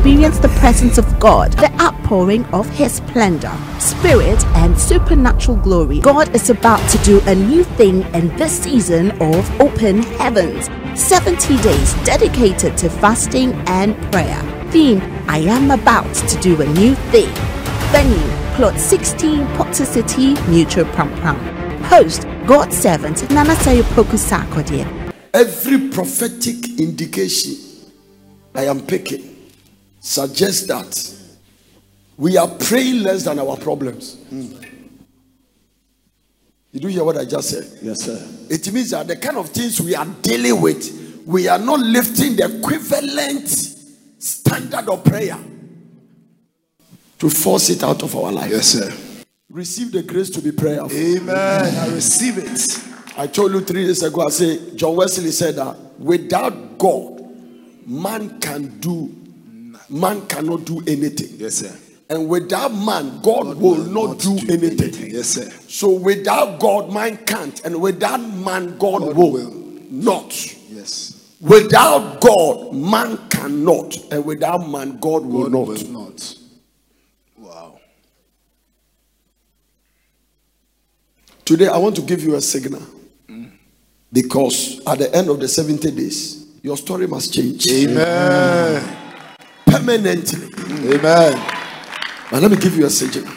experience the presence of God, the outpouring of His splendor, spirit, and supernatural glory. God is about to do a new thing in this season of open heavens. 70 days dedicated to fasting and prayer. Theme I am about to do a new thing. Venue Plot 16 Potter City, Neutral Pram Pram. Host God servant Nana Sayopoku Sarkodie. Every prophetic indication I am picking suggests that we are praying less than our problems. Hmm. You do hear what I just said? Yes, sir. It means that the kind of things we are dealing with, we are not lifting the equivalent standard of prayer to force it out of our life. Yes, sir. Receive the grace to be prayerful. Amen. I receive it. I told you three days ago, I say John Wesley said that without God, man can do man cannot do anything. Yes, sir. And without man, God, will, not, do, anything. Yes, sir. So without God, man can't. And without man, God, God will, will. not. Yes. Without God, man cannot. And without man, God, will God not. will not. Wow. Today, I want to give you a signal. Because at the end of the 70 days, your story must change Amen. Permanently. Amen. But let me give you a signal.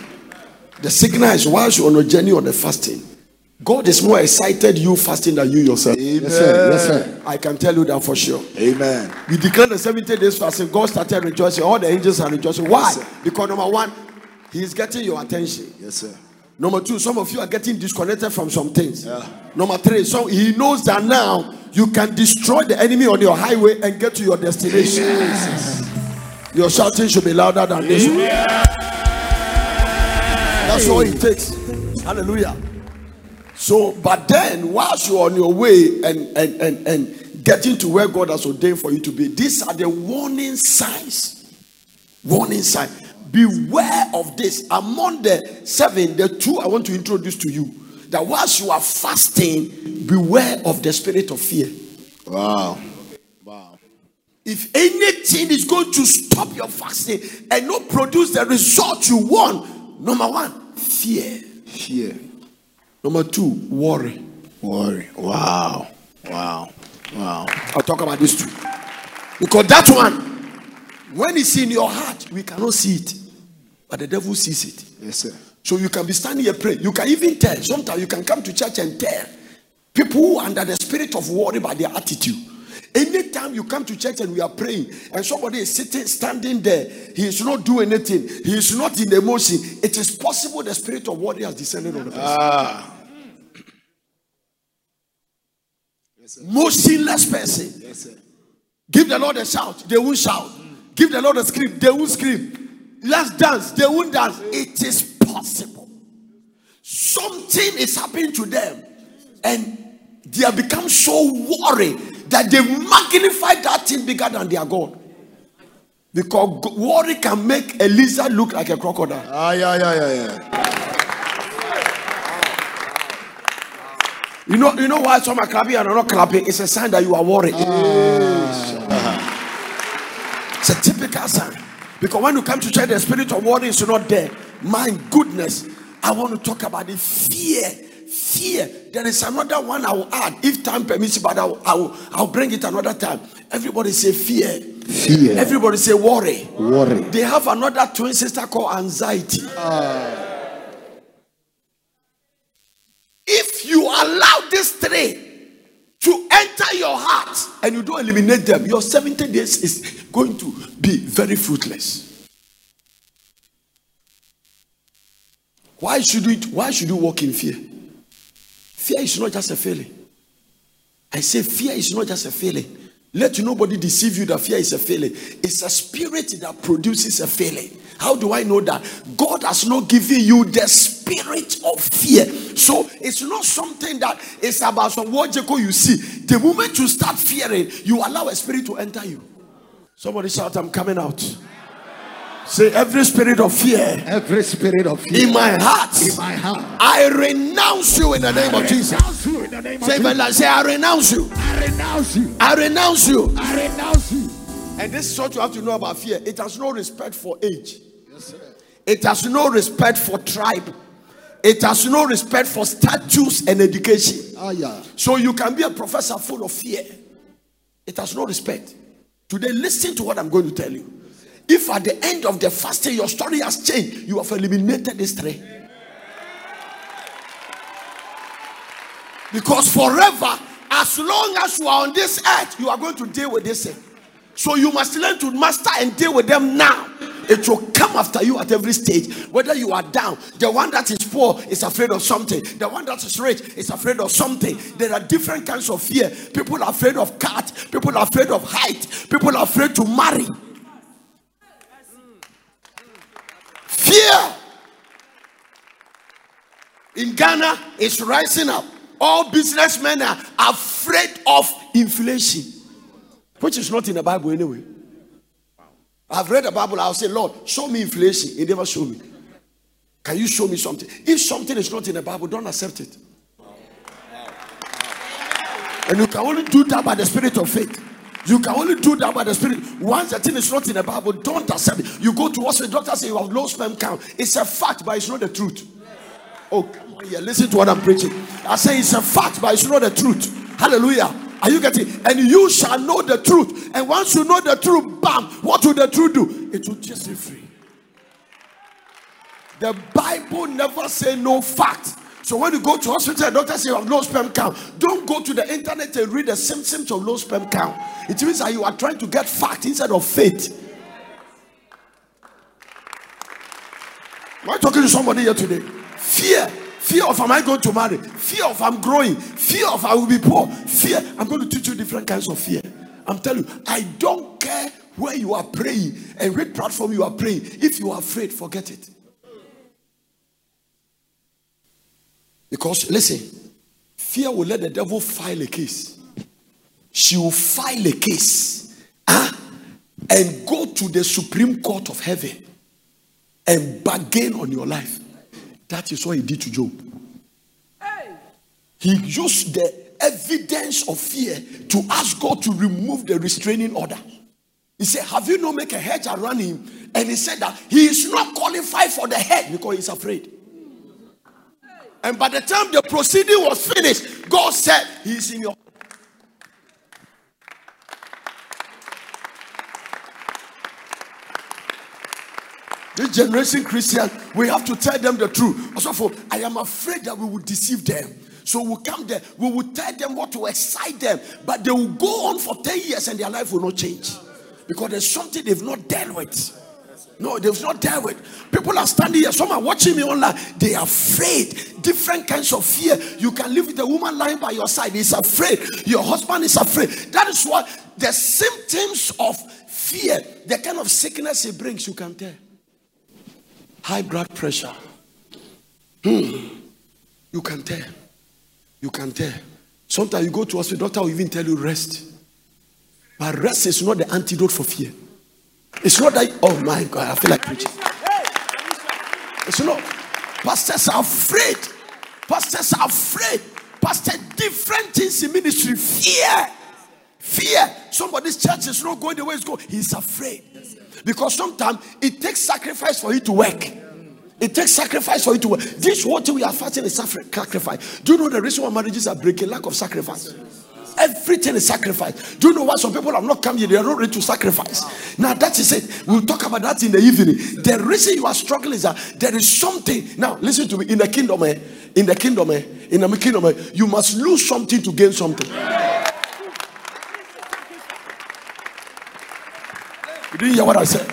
The signal is whilst you're on a journey on the fasting, God is more excited you fasting than you yourself. Amen. Yes, sir. Yes, sir. I can tell you that for sure. Amen. We declared the 70 days fasting. God started rejoicing. All the angels are rejoicing. Why? Yes, because number one, He is getting your attention. Yes, sir. Number two, some of you are getting disconnected from some things. Number three, so He knows that now you can destroy the enemy on your highway and get to your destination. Your shouting should be louder than this. one. That's all it takes. Hallelujah. So, but then, whilst you're on your way and, and, and, and getting to where God has ordained for you to be, these are the warning signs. Warning sign. Beware of this. Among the seven, the two I want to introduce to you that whilst you are fasting, beware of the spirit of fear. Wow. Wow. If anything is going to stop your fasting and not produce the result you want, number one, fear. Fear. Number two, worry. Worry. Wow. Wow. Wow. I'll talk about this too. Because that one, when it's in your heart, we cannot see it, but the devil sees it. Yes, sir. So you can be standing here praying. You can even tell. Sometimes you can come to church and tell people who are under the spirit of worry by their attitude. Anytime you come to church and we are praying, and somebody is sitting, standing there, he is not doing anything, he is not in emotion. It is possible the spirit of worry has descended on the person. Ah. Motionless person. Yes, sir. Give the Lord a shout, they won't shout. Give the Lord a scream, they won't scream. Let's dance, they won't dance. It is possible. Something is happening to them, and they have become so worried that they magnify that thing bigger than their God. Because worry can make a lizard look like a crocodile. Ah, yeah, yeah, yeah, yeah. You know, you know why some are clapping and are not clapping? It's a sign that you are worried. It's a typical sign. Because when you come to church, the spirit of worry is not there. My goodness, I want to talk about the fear. Fear. There is another one I will add if time permits, but I will, I will, I'll bring it another time. Everybody say fear. Fear. Everybody say worry. Worry. They have another twin sister called anxiety. If you allow these three to enter your heart and you don't eliminate them, your 70 days is going to be very fruitless. Why should you why should you walk in fear? Fear is not just a feeling. I say fear is not just a feeling. Let nobody deceive you that fear is a feeling. It's a spirit that produces a feeling. How do I know that? God has not given you the spirit of fear. So it's not something that is about some what you see. The moment you start fearing, you allow a spirit to enter you. Somebody shout, I'm coming out. Say, every spirit of fear Every spirit of fear in my heart, in my heart. I renounce you in the name of Jesus. You in the name of Say, Jesus. say, I renounce you. I renounce you. I renounce you. I renounce you. And this is what you have to know about fear. It has no respect for age. It has no respect for tribe. It has no respect for status and education. Ah, yeah. So you can be a professor full of fear. It has no respect. Today, listen to what I'm going to tell you. If at the end of the fasting your story has changed, you have eliminated this three. Because forever, as long as you are on this earth, you are going to deal with this. So you must learn to master and deal with them now. It will come after you at every stage. Whether you are down, the one that is poor is afraid of something. The one that is rich is afraid of something. There are different kinds of fear. People are afraid of cats. People are afraid of height. People are afraid to marry. Fear in Ghana is rising up. All businessmen are afraid of inflation, which is not in the Bible anyway. I've read the Bible, I'll say, Lord, show me inflation. He never show me. Can you show me something? If something is not in the Bible, don't accept it. And you can only do that by the spirit of faith. You can only do that by the spirit. Once the thing is not in the Bible, don't accept it. You go to hospital, doctor say you have low sperm count. It's a fact, but it's not the truth. Oh, come on here. Listen to what I'm preaching. I say it's a fact, but it's not the truth. Hallelujah. Are you getting? And you shall know the truth. And once you know the truth, bam, what will the truth do? It will just be free. The Bible never say no fact. So when you go to hospital, doctor say you have low sperm count. Don't go to the internet and read the symptoms of low sperm count. It means that you are trying to get fact instead of faith. Am I talking to somebody here today? Fear. Fear of am I going to marry? Fear of I'm growing. Fear of I will be poor. Fear. I'm going to teach you different kinds of fear. I'm telling you, I don't care where you are praying and which platform you are praying. If you are afraid, forget it. Because listen, fear will let the devil file a case. She will file a case huh? and go to the Supreme Court of Heaven and bargain on your life. That is what he did to Job. He used the evidence of fear to ask God to remove the restraining order. He said, Have you not make a hedge around him? And he said that he is not qualified for the head because he's afraid. And by the time the proceeding was finished, God said, He's in your. This generation Christian, we have to tell them the truth. Also, for I am afraid that we will deceive them. So we'll come there, we will tell them what to excite them, but they will go on for 10 years and their life will not change because there's something they've not dealt with. No, they've not dealt with. People are standing here, some are watching me online. They are afraid. Different kinds of fear. You can live with a woman lying by your side, he's afraid. Your husband is afraid. That is what the symptoms of fear, the kind of sickness it brings, you can tell. High blood pressure. Hmm. You can tell. You can tell. Sometimes you go to hospital, doctor will even tell you rest. But rest is not the antidote for fear. It's not that, oh my God, I feel like preaching. It's not. Pastors are afraid. Pastors are afraid. Pastor, different things in ministry. Fear. Fear. Somebody's church is not going the way it's going. He's afraid. Because sometimes it takes sacrifice for you to work. It takes sacrifice for you to work. This thing we are fighting is sacrifice. Do you know the reason why marriages are breaking? Lack of sacrifice. Everything is sacrifice. Do you know why some people have not come here? They are not ready to sacrifice. Now that is it. We'll talk about that in the evening. The reason you are struggling is that there is something. Now listen to me. In the kingdom, eh, in the kingdom, eh, in the kingdom, eh, you must lose something to gain something. You didn't hear what I said?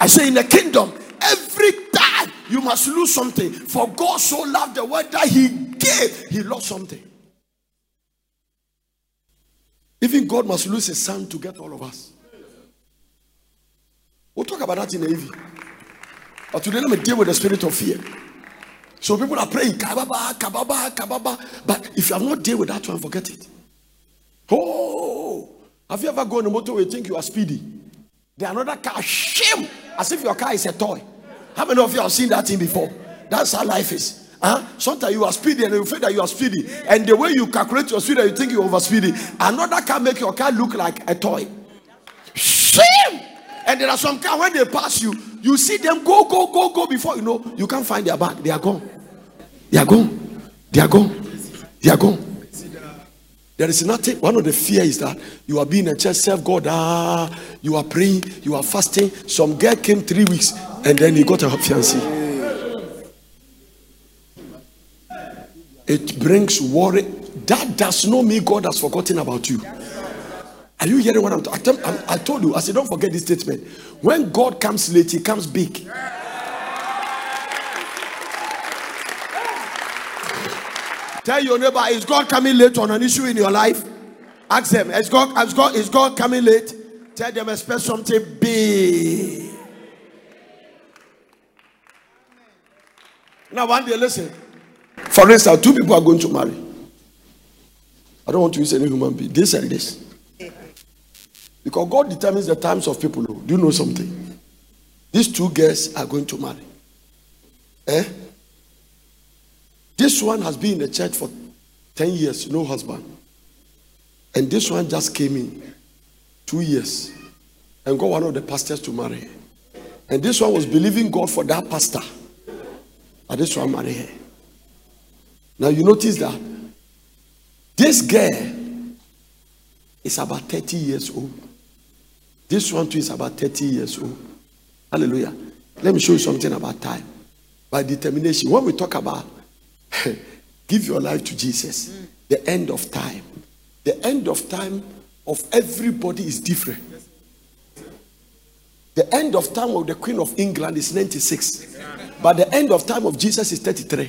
I say in the kingdom, every time you must lose something. For God so loved the world that He gave, He lost something. Even God must lose His Son to get all of us. We'll talk about that in the evening. But today, let me deal with the spirit of fear. So people are praying, kababa, kababa, kababa. But if you have not dealt with that one, forget it. Oh, have you ever gone on a motorway think you are speedy? Another car shame as if your car is a toy. How many of you have seen that thing before? That's how life is. Huh? Sometimes you are speedy and you feel that you are speedy. And the way you calculate your speed, you think you're over speedy. Another car make your car look like a toy. Shame. And there are some car when they pass you, you see them go, go, go, go before you know you can't find their bag. They are gone. They are gone. They are gone. They are gone. There is nothing. One of the fear is that you are being a church, serve God. Ah, you are praying, you are fasting. Some girl came three weeks and then he got a fiancé. It brings worry. That does not mean God has forgotten about you. Are you hearing what I'm talking? I told you. I said, don't forget this statement. When God comes late, He comes big. Tell your neighbor, is God coming late on an issue in your life? Ask them, is God, is God, is God coming late? Tell them, expect something big. Now, one day, listen. For instance, two people are going to marry. I don't want to use any human being. This and this. Because God determines the times of people. Do you know something? These two girls are going to marry. Eh? This one has been in the church for 10 years, no husband. And this one just came in two years and got one of the pastors to marry her. And this one was believing God for that pastor. And this one married her. Now you notice that this girl is about 30 years old. This one too is about 30 years old. Hallelujah. Let me show you something about time. By determination. When we talk about give your life to Jesus, the end of time. The end of time of everybody is different. The end of time of the Queen of England is 96. But the end of time of Jesus is 33.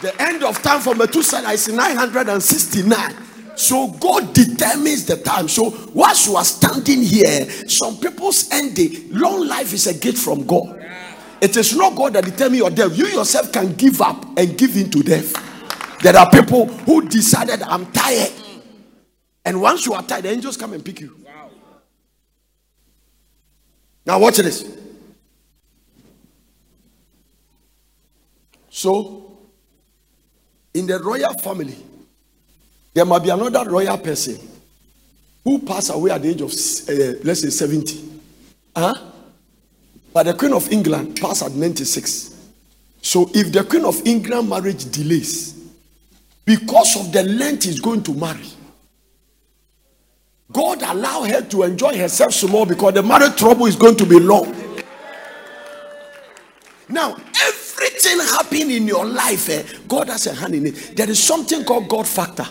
The end of time for Methuselah is 969. So God determines the time. So whilst you are standing here, some people's ending, long life is a gift from God. It is not God that determines your death. You yourself can give up and give in to death. There are people who decided, I'm tired. And once you are tired, the angels come and pick you. Now, watch this. So, in the royal family, there might be another royal person who passed away at the age of, uh, let's say, 70. Huh? But the Queen of England passed at 96. So, if the Queen of England marriage delays because of the length he's going to marry, God allow her to enjoy herself some more because the marriage trouble is going to be long. Now, everything happening in your life, eh, God has a hand in it. There is something called God factor.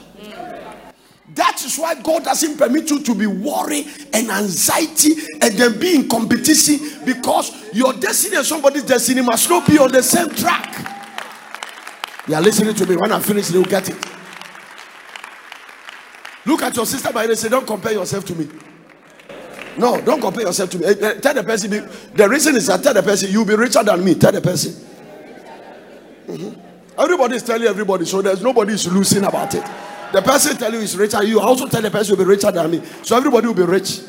That is why God doesn't permit you to be worried and anxiety and then be in competition because your destiny and somebody's destiny must not be on the same track. You are listening to me. When I finish, you'll get it. Look at your sister by the say, Don't compare yourself to me. No, don't compare yourself to me. Eh, eh, tell the person, the reason is that tell the person, you'll be richer than me. Tell the person. Mm-hmm. Everybody is telling everybody, so there's nobody is losing about it. The person tell you is richer, you also tell the person you'll be richer than me. So everybody will be rich.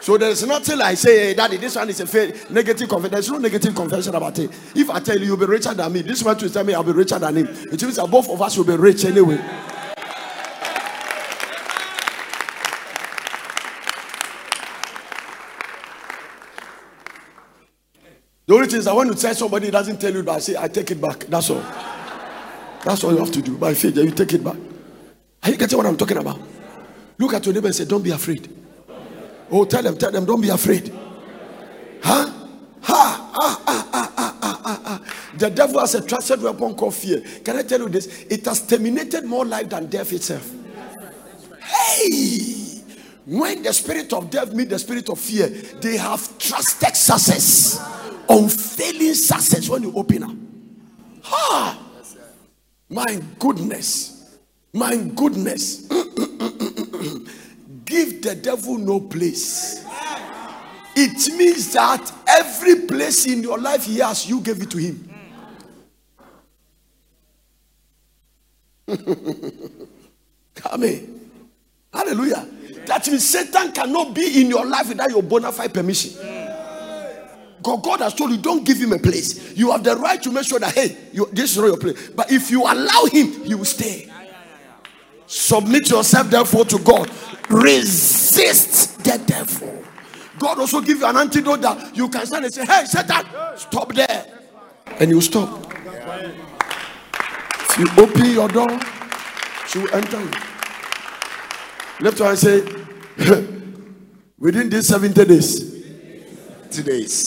So there's nothing like say, hey, daddy, this one is a negative confession. There's no negative confession about it. If I tell you you'll be richer than me, this one to tell me I'll be richer than him. It means that both of us will be rich anyway. The only thing is that when you tell somebody doesn't tell you, but I say, I take it back. That's all. That's all you have to do. By faith, you take it back. Are you getting what I'm talking about? Look at your neighbor and say, Don't be afraid. Oh, tell them, tell them, don't be afraid. Huh? Ha, ah, ah, ah, ah, ah. The devil has a trusted weapon called fear. Can I tell you this? It has terminated more life than death itself. Hey! When the spirit of death meet the spirit of fear, they have trusted success unfailing success when you open up. Ha! My goodness. My goodness. Give the devil no place. It means that every place in your life he has, you gave it to him. Come in. Hallelujah. That means Satan cannot be in your life without your bona fide permission. God, God has told you, don't give him a place. You have the right to make sure that, hey, you, this is not your place. But if you allow him, he will stay. Submit yourself, therefore, to God. Resist the devil. God also give you an antidote that you can stand and say, Hey, Satan, stop there. And you stop. If you open your door, she will enter you. Left hand say, Within these 70 days,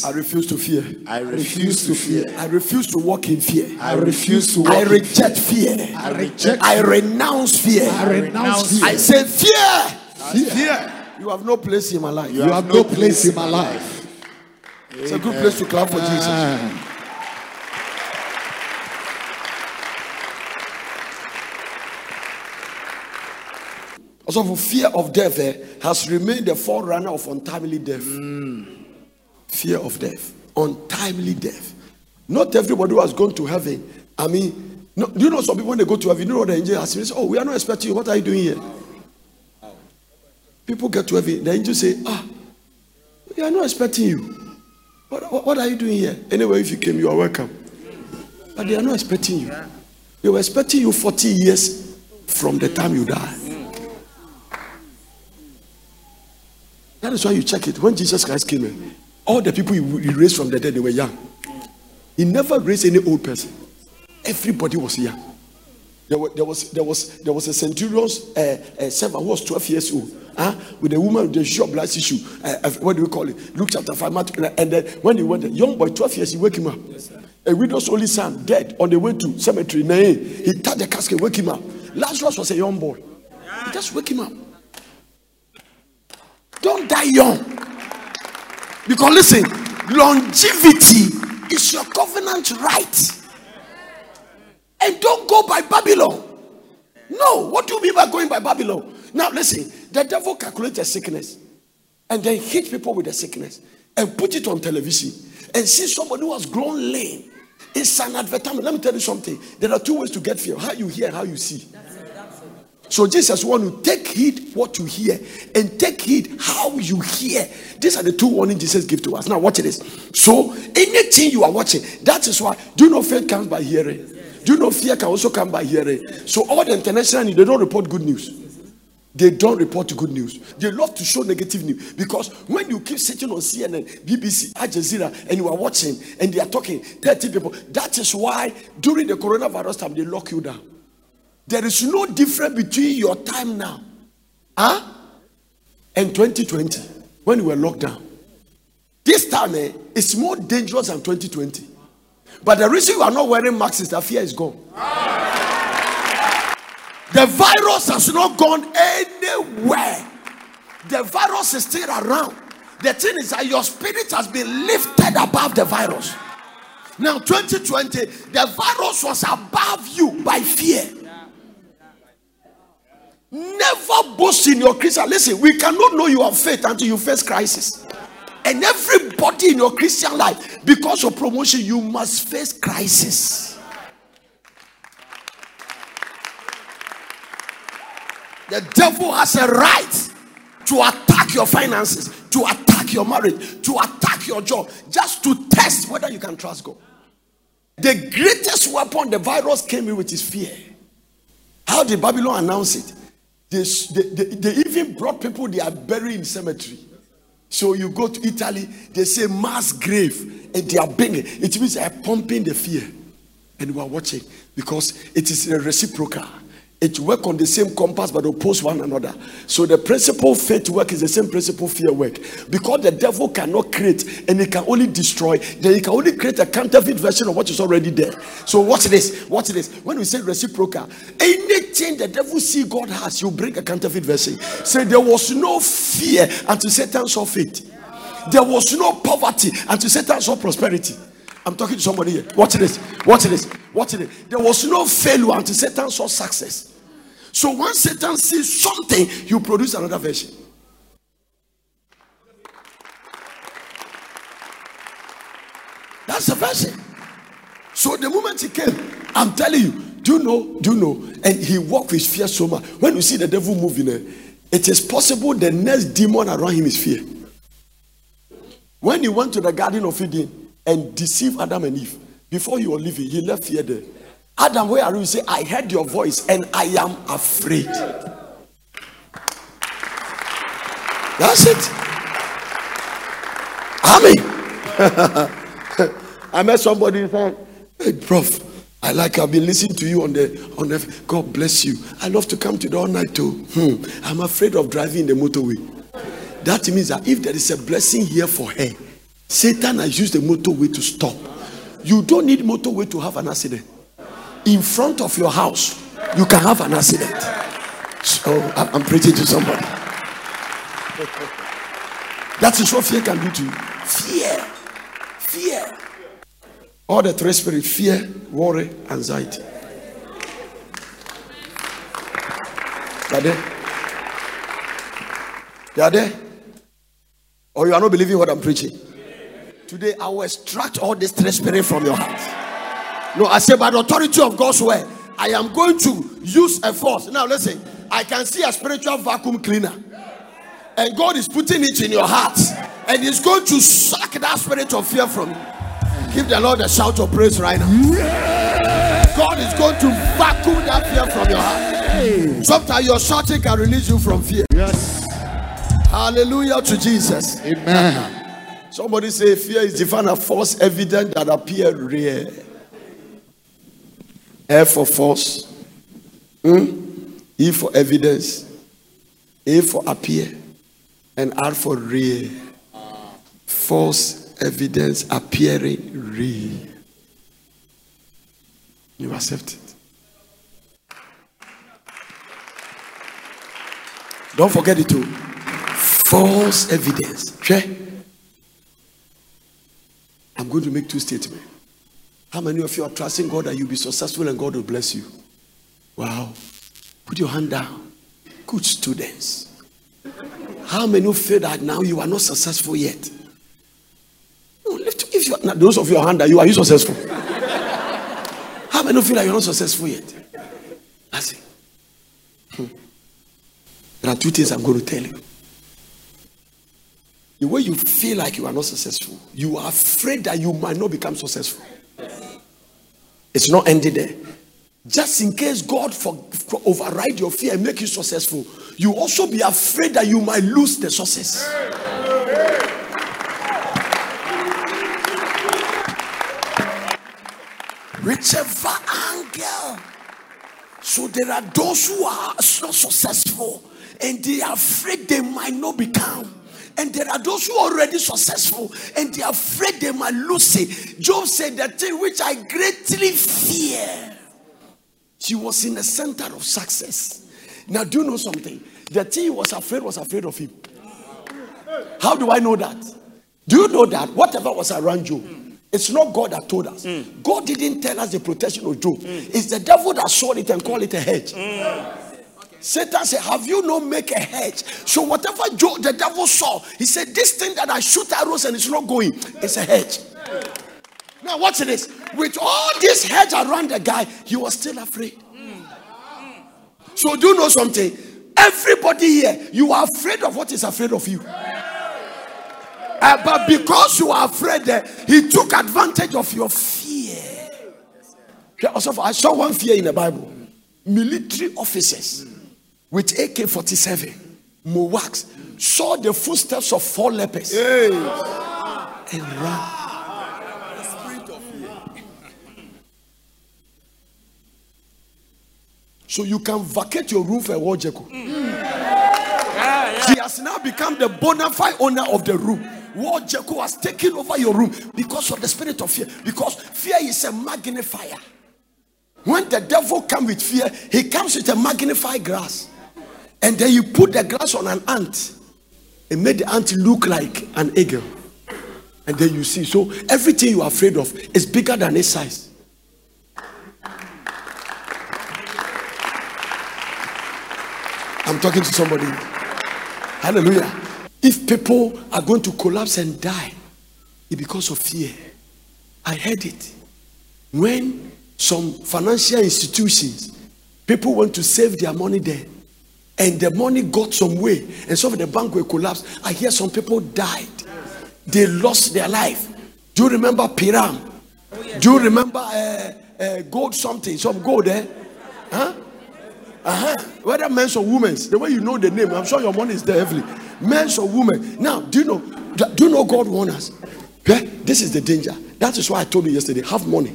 I refuse to fear. I refuse to fear. I refuse to walk in fear. I refuse to walk I reject fear. I reject I renounce fear. I renounce fear. I say fear. fear. You have no place in my life. You have no place in my life. It's a good place to clap for Jesus. Also, for fear of death eh, has remained the forerunner of untimely death. Fear of death, untimely death. Not everybody who has gone to heaven. I mean, no, do you know some people when they go to heaven, you know the angel? They say, "Oh, we are not expecting you. What are you doing here?" People get to heaven, the angel say, "Ah, we are not expecting you. What, what, what are you doing here? Anyway, if you came, you are welcome." But they are not expecting you. They were expecting you 40 years from the time you die. That is why you check it. When Jesus Christ came in, all the people he raised from the dead, they were young. He never raised any old person. Everybody was young. There was there was there was, there was a centurion's uh, uh, servant who was 12 years old, huh? with a woman with a short blood issue. Uh, uh, what do we call it? Luke chapter 5, Matthew, and then when he went, the young boy, 12 years, he woke him up. A widow's only son, dead on the way to cemetery. Nay, he touched the casket, wake him up. Lazarus was a young boy. He just wake him up. Don't die young. Because listen, longevity is your covenant right. And don't go by Babylon. No, what do you mean by going by Babylon? Now listen, the devil calculates sickness and then hit people with the sickness and put it on television and see somebody who has grown lame. It's an advertisement. Let me tell you something. There are two ways to get fear: how you hear, how you see. So Jesus want to take heed what you hear and take heed how you hear. These are the two warnings Jesus give to us. Now watch this. So anything you are watching, that is why. Do you know faith comes by hearing? Do you know fear can also come by hearing? So all the international they don't report good news. They don't report good news. They love to show negative news because when you keep sitting on CNN, BBC, Al Jazeera, and you are watching and they are talking 30 people, that is why during the coronavirus time they lock you down. There is no difference between your time now huh? and 2020 when you were locked down. This time eh, it's more dangerous than 2020. But the reason you are not wearing masks is that fear is gone. The virus has not gone anywhere. The virus is still around. The thing is that your spirit has been lifted above the virus. Now, 2020, the virus was above you by fear. Never boast in your Christian. Listen, we cannot know you have faith until you face crisis. And everybody in your Christian life, because of promotion, you must face crisis. The devil has a right to attack your finances, to attack your marriage, to attack your job, just to test whether you can trust God. The greatest weapon the virus came in with is fear. How did Babylon announce it? They, they, they, even brought people they are buried in cemetery. So you go to Italy, they say mass grave, and they are banging. It means they are pumping the fear. And we are watching because it is a reciprocal. It work on the same compass but oppose one another. So the principle faith work is the same principle fear work. Because the devil cannot create and he can only destroy, then he can only create a counterfeit version of what is already there. So watch this, watch this. When we say reciprocal, anything the devil see God has, you bring a counterfeit version. Say there was no fear until Satan saw faith. There was no poverty until Satan saw prosperity. I'm talking to somebody here. Watch this. Watch this. Watch this. There was no failure until Satan saw success. So once Satan sees something, you produce another version. That's the version. So the moment he came, I'm telling you, do you know? Do you know? And he walked with fear so much. When you see the devil moving, eh, it is possible the next demon around him is fear. When he went to the Garden of Eden and deceived Adam and Eve, before he was leaving, he left fear there. Adam, where are you? Say, I heard your voice and I am afraid. That's it. Amen. I met somebody and said, Hey, Prof, I like I've been listening to you on the on the God bless you. I love to come to the all night too. Hmm. I'm afraid of driving the motorway. That means that if there is a blessing here for her, Satan has used the motorway to stop. You don't need motorway to have an accident. In front of your house, you can have an accident. So I'm preaching to somebody. That is what fear can do to you. Fear. Fear. All the three spirits fear, worry, anxiety. Are there. They are there. Or you are not believing what I'm preaching. Today, I will extract all this three from your heart. No, I say by the authority of God's word, I am going to use a force. Now, listen, I can see a spiritual vacuum cleaner, and God is putting it in your heart, and He's going to suck that spirit of fear from you. Give the Lord a shout of praise right now. God is going to vacuum that fear from your heart. Sometimes your shouting can release you from fear. Yes. Hallelujah to Jesus. Amen. Somebody say fear is defined as false evidence that appear rare. F for false, hmm? E for evidence, A for appear, and R for real. False evidence appearing real. You accept it. Don't forget it too. False evidence. Okay? I'm going to make two statements. How many of you are trusting God that you'll be successful and God will bless you? Wow. Put your hand down. Good students. How many feel that now you are not successful yet? If you those of your hand that you are you successful? How many feel that you're not successful yet? That's it. Hmm. There are two things I'm going to tell you. The way you feel like you are not successful, you are afraid that you might not become successful. It's not ended there. Just in case God for, for override your fear and make you successful, you also be afraid that you might lose the success. whichever angle. So there are those who are not successful and they are afraid they might not become. And there are those who are already successful and they are afraid they might lose it. Job said, The thing which I greatly fear. She was in the center of success. Now, do you know something? The thing he was afraid was afraid of him. How do I know that? Do you know that whatever was around you, it's not God that told us. Mm. God didn't tell us the protection of Job. Mm. It's the devil that saw it and called it a hedge. Mm. Satan said, Have you not make a hedge? So whatever the devil saw, he said, This thing that I shoot arrows and it's not going, it's a hedge. Now watch this. With all this hedge around the guy, he was still afraid. So do you know something? Everybody here, you are afraid of what is afraid of you. Uh, but because you are afraid, uh, he took advantage of your fear. Also, I saw one fear in the Bible military officers with AK 47, Mowax, saw the footsteps of four lepers hey. and ran. So you can vacate your room for a war He has now become the bona fide owner of the room. What Jericho has taken over your room because of the spirit of fear. Because fear is a magnifier. When the devil comes with fear, he comes with a magnified glass. And then you put the glass on an ant and make the ant look like an eagle. And then you see. So everything you are afraid of is bigger than its size. I'm talking to somebody. Hallelujah. If people are going to collapse and die, it's because of fear. I heard it. When some financial institutions, people want to save their money there, and the money got some way, and some of the bank will collapse. I hear some people died. They lost their life. Do you remember Piram? Do you remember uh, uh, gold something, some gold there. Huh? Uh-huh. Whether men's or women's, the way you know the name, I'm sure your money is there heavily. Men's or women. Now, do you know? Do you know God wants us? Okay? This is the danger. That is why I told you yesterday: have money,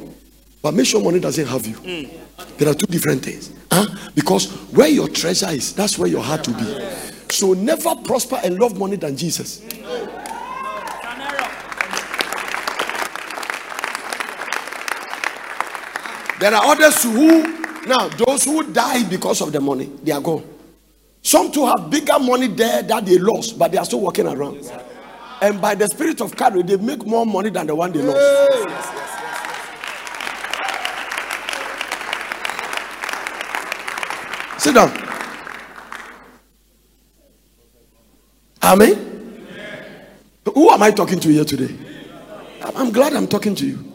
but make sure money doesn't have you. Mm. There are two different things. Huh? Because where your treasure is, that's where your heart will be. So never prosper and love money than Jesus. There are others who, now, those who die because of the money, they are gone. Some too have bigger money there that they lost, but they are still walking around. And by the spirit of courage, they make more money than the one they lost. Sit down. Amen. Who am I talking to here today? I'm glad I'm talking to you.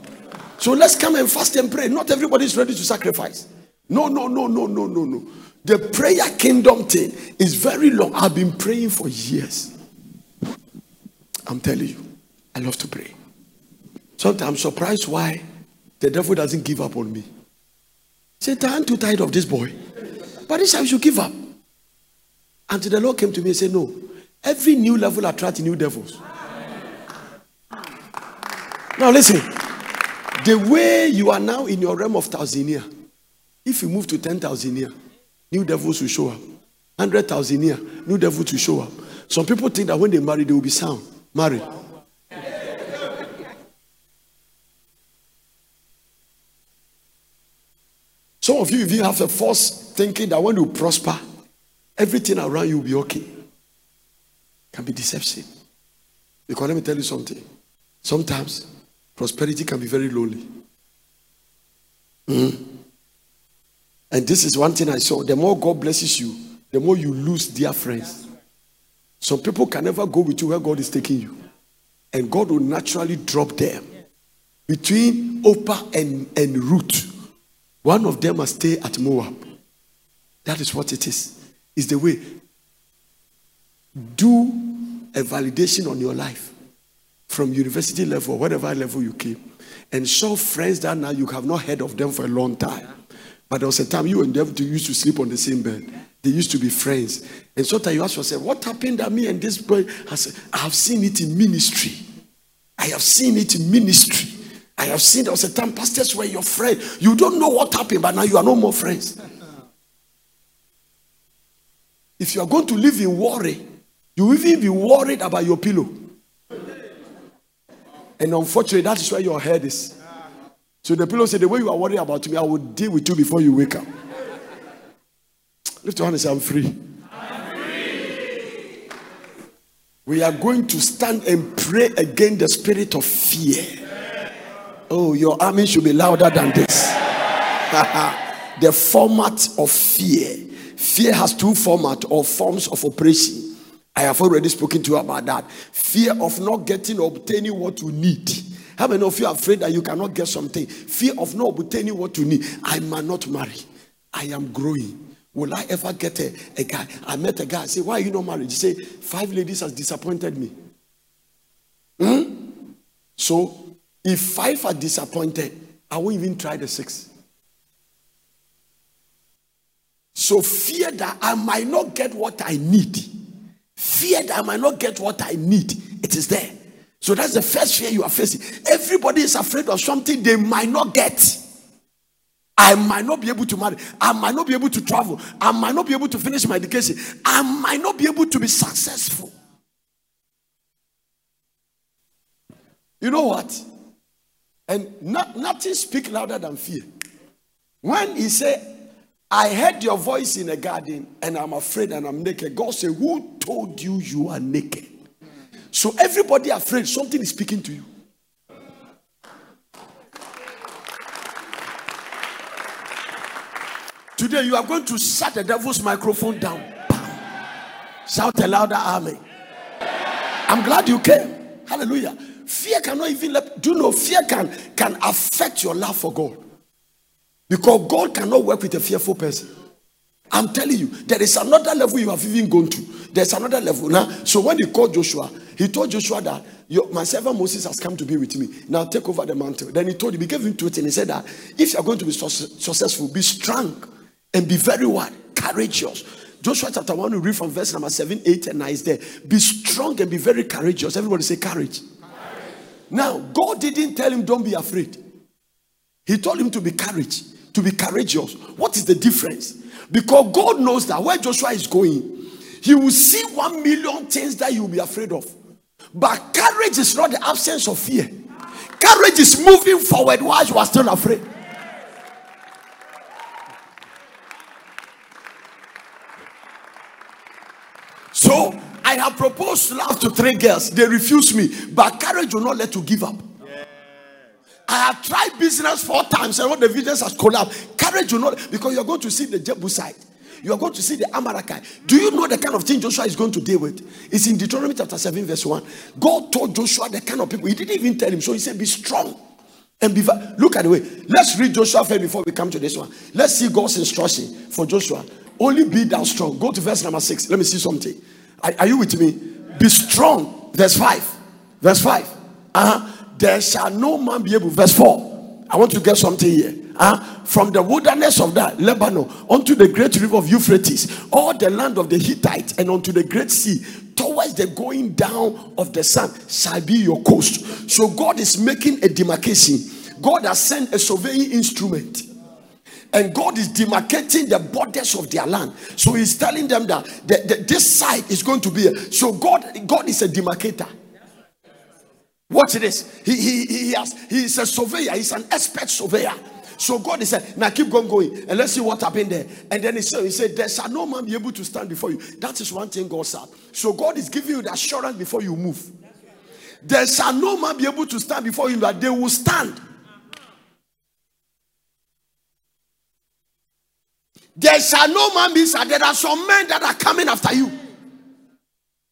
So let's come and fast and pray. Not everybody is ready to sacrifice. No, no, no, no, no, no, no. The prayer kingdom thing is very long. I've been praying for years. I'm telling you, I love to pray. Sometimes I'm surprised why the devil doesn't give up on me. Say, I'm too tired of this boy. But this time you should give up. Until the Lord came to me and said, No, every new level attracts new devils. Now listen. The way you are now in your realm of thousand Tanzania, if you move to 10,000 year, new devils will show up. 100,000 year, new devils will show up. Some people think that when they marry, they will be sound. Married. Some of you even have a false thinking that when you prosper, everything around you will be okay. Can be deception. Because let me tell you something. Sometimes prosperity can be very lonely. Mm. And this is one thing I saw. The more God blesses you, the more you lose dear friends. Some people can never go with you where God is taking you. And God will naturally drop them. Between Orpah and, and Ruth, one of them must stay at Moab. That is what it is. Is the way. Do a validation on your life from university level, whatever level you came, and show friends that now you have not heard of them for a long time. But there was a time you and them used to sleep on the same bed. They used to be friends. And sometimes you ask yourself, what happened that me and this boy has I have seen it in ministry. I have seen it in ministry. I have seen there was a time pastors were your friend. You don't know what happened, but now you are no more friends. If you are going to live in worry, you will even be worried about your pillow. And unfortunately, that is where your head is. So the pillow said, The way you are worried about me, I will deal with you before you wake up. Lift your hand and say, I'm free. I'm free. We are going to stand and pray against the spirit of fear. Oh, your army should be louder than this. the format of fear. Fear has two formats or forms of operation. I have already spoken to you about that. Fear of not getting or obtaining what you need. How many of you are afraid that you cannot get something? Fear of not obtaining what you need. I might not marry. I am growing. Will I ever get a, a guy? I met a guy. I say, Why are you not married? He say, Five ladies has disappointed me. Hmm? So if five are disappointed, I won't even try the six. So fear that I might not get what I need Fear that I might not get what I need. It is there. So that's the first fear you are facing. Everybody is afraid of something they might not get. I might not be able to marry. I might not be able to travel. I might not be able to finish my education. I might not be able to be successful. You know what? And not, nothing speak louder than fear. When he said, I heard your voice in a garden and I'm afraid and I'm naked. God said, Who told you you are naked? So everybody afraid something is speaking to you. Today you are going to shut the devil's microphone down. Shout a louder amen. I'm glad you came. Hallelujah. Fear cannot even let do you know fear can can affect your love for God. Because God cannot work with a fearful person. I'm telling you, there is another level you have even gone to. There's another level now. So when he called Joshua, he told Joshua that your, my servant Moses has come to be with me. Now take over the mantle. Then he told him, he gave him truth and he said that if you are going to be successful, be strong and be very what? Courageous. Joshua chapter 1, we read from verse number 7, 8, and 9 is there. Be strong and be very courageous. Everybody say courage. Now, God didn't tell him, don't be afraid. He told him to be courage, to be courageous. What is the difference? Because God knows that where Joshua is going, he will see one million things that will be afraid of. But courage is not the absence of fear. Courage is moving forward while you are still afraid. So I have proposed love to three girls. They refuse me. But courage will not let you give up. I have tried business four times and all the business has collapsed. Courage will not, because you're going to see the Jebusite. You are going to see the Amalekite. Do you know the kind of thing Joshua is going to deal with? It's in Deuteronomy chapter 7, verse 1. God told Joshua the kind of people. He didn't even tell him. So he said, Be strong and be. Look at the way. Let's read Joshua first before we come to this one. Let's see God's instruction for Joshua. Only be thou strong. Go to verse number 6. Let me see something. Are, are you with me? Be strong. Verse 5. Verse 5. Uh-huh. There shall no man be able. Verse 4. I want to get something here. Uh, from the wilderness of that Lebanon unto the great river of Euphrates, all the land of the Hittites, and unto the great sea, towards the going down of the sun, shall be your coast. So God is making a demarcation. God has sent a surveying instrument and God is demarcating the borders of their land. So He's telling them that the, the, this side is going to be. A, so God, God is a demarcator. Watch this. He, he, he has he is a surveyor. He's an expert surveyor. So God is said, now keep going, going, and let's see what happened there. And then he said, he said, there shall no man be able to stand before you. That is one thing God said. So God is giving you the assurance before you move. There shall no man be able to stand before you, that they will stand. There shall no man be sad. There are some men that are coming after you.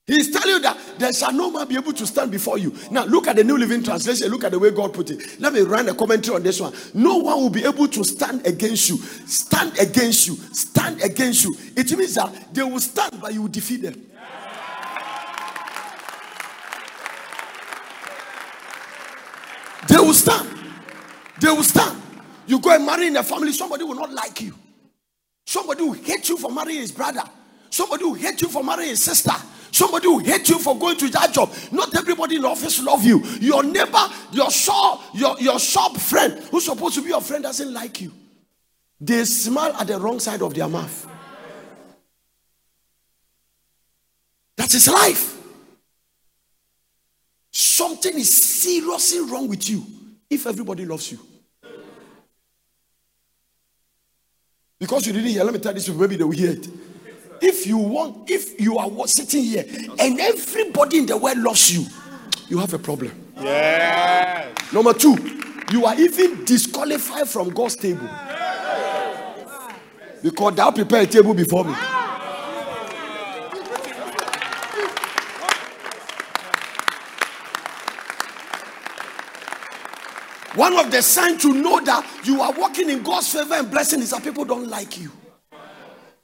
He's telling you that there shall no man be able to stand before you. Now, look at the New Living Translation. Look at the way God put it. Let me run a commentary on this one. No one will be able to stand against you. Stand against you. Stand against you. It means that they will stand, but you will defeat them. They will stand. They will stand. You go and marry in a family, somebody will not like you. Somebody will hate you for marrying his brother. Somebody will hate you for marrying his sister. Somebody will hate you for going to that job. Not everybody in the office love you. Your neighbor, your shop, your, your shop friend who's supposed to be your friend doesn't like you. They smile at the wrong side of their mouth. That is life. Something is seriously wrong with you if everybody loves you. Because you didn't hear, let me tell this people, maybe they will hear it. If you want, if you are sitting here and everybody in the world loves you, you have a problem. Yeah. Number two, you are even disqualified from God's table. Because thou prepare a table before me. One of the signs to know that you are walking in God's favor and blessing is that people don't like you